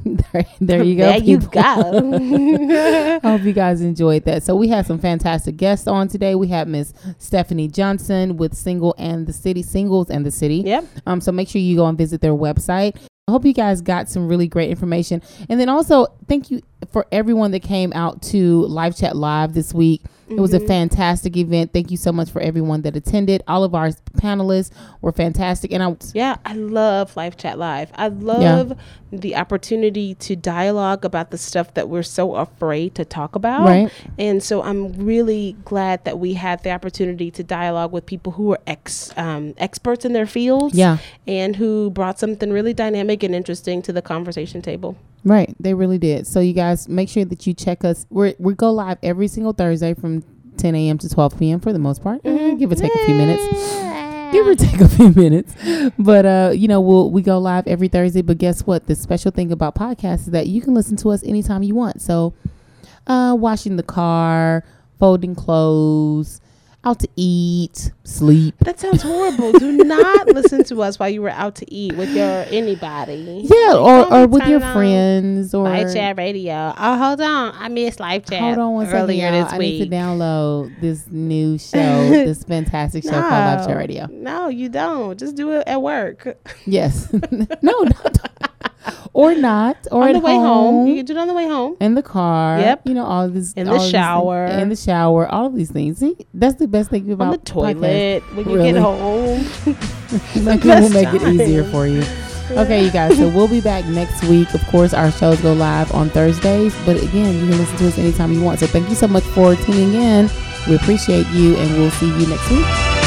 There, there you go. There you go. I hope you guys enjoyed that. So we had some fantastic guests on today. We had Miss Stephanie Johnson with Single and the City, Singles and the City. Yep. Um, so make sure you go and visit their website. I hope you guys got some really great information. And then also thank you for everyone that came out to LifeChat Live this week. It was a Mhm. fantastic event. Thank you so much for everyone that attended. All of our panelists were fantastic. And I Yeah, I love LifeChat Live. I love the opportunity to dialogue about the stuff that we're so afraid to talk about. Right. And so I'm really glad that we had the opportunity to dialogue with people who are ex um, experts in their fields. Yeah. And who brought something really dynamic and interesting to the conversation table. Right, they really did. So you guys make sure that you check us. We we go live every single Thursday from 10 a.m. to 12 p.m. for the most part. Eh, Give or take a few minutes. Give or take a few minutes. But uh, you know, we'll we go live every Thursday. But guess what? The special thing about podcasts is that you can listen to us anytime you want. So, uh, washing the car, folding clothes, out to eat, sleep. That sounds horrible. Do not listen to us while you were out to eat with your anybody. Yeah, or, or with your friends or LifeChat Radio. Oh, hold on. I missed LifeChat Hold on one second, earlier y'all. this I week. need to download this new show, this fantastic show called LifeChat Radio. No, you don't. Just do it at work. Yes, no, not, or not, or on the way home. home, You can do it on the way home. in the car. Yep. you know all of this In the things- shower. in the shower, all of these things. See, that's the best thing you about On the toilet podcasts. when you Really. get home. Like, The it will best make it easier for you. Okay, you guys. So we'll be back next week. Of course, our shows go live on Thursdays, but again, you can listen to us anytime you want. So thank you so much for tuning in. We appreciate you, and we'll see you next week.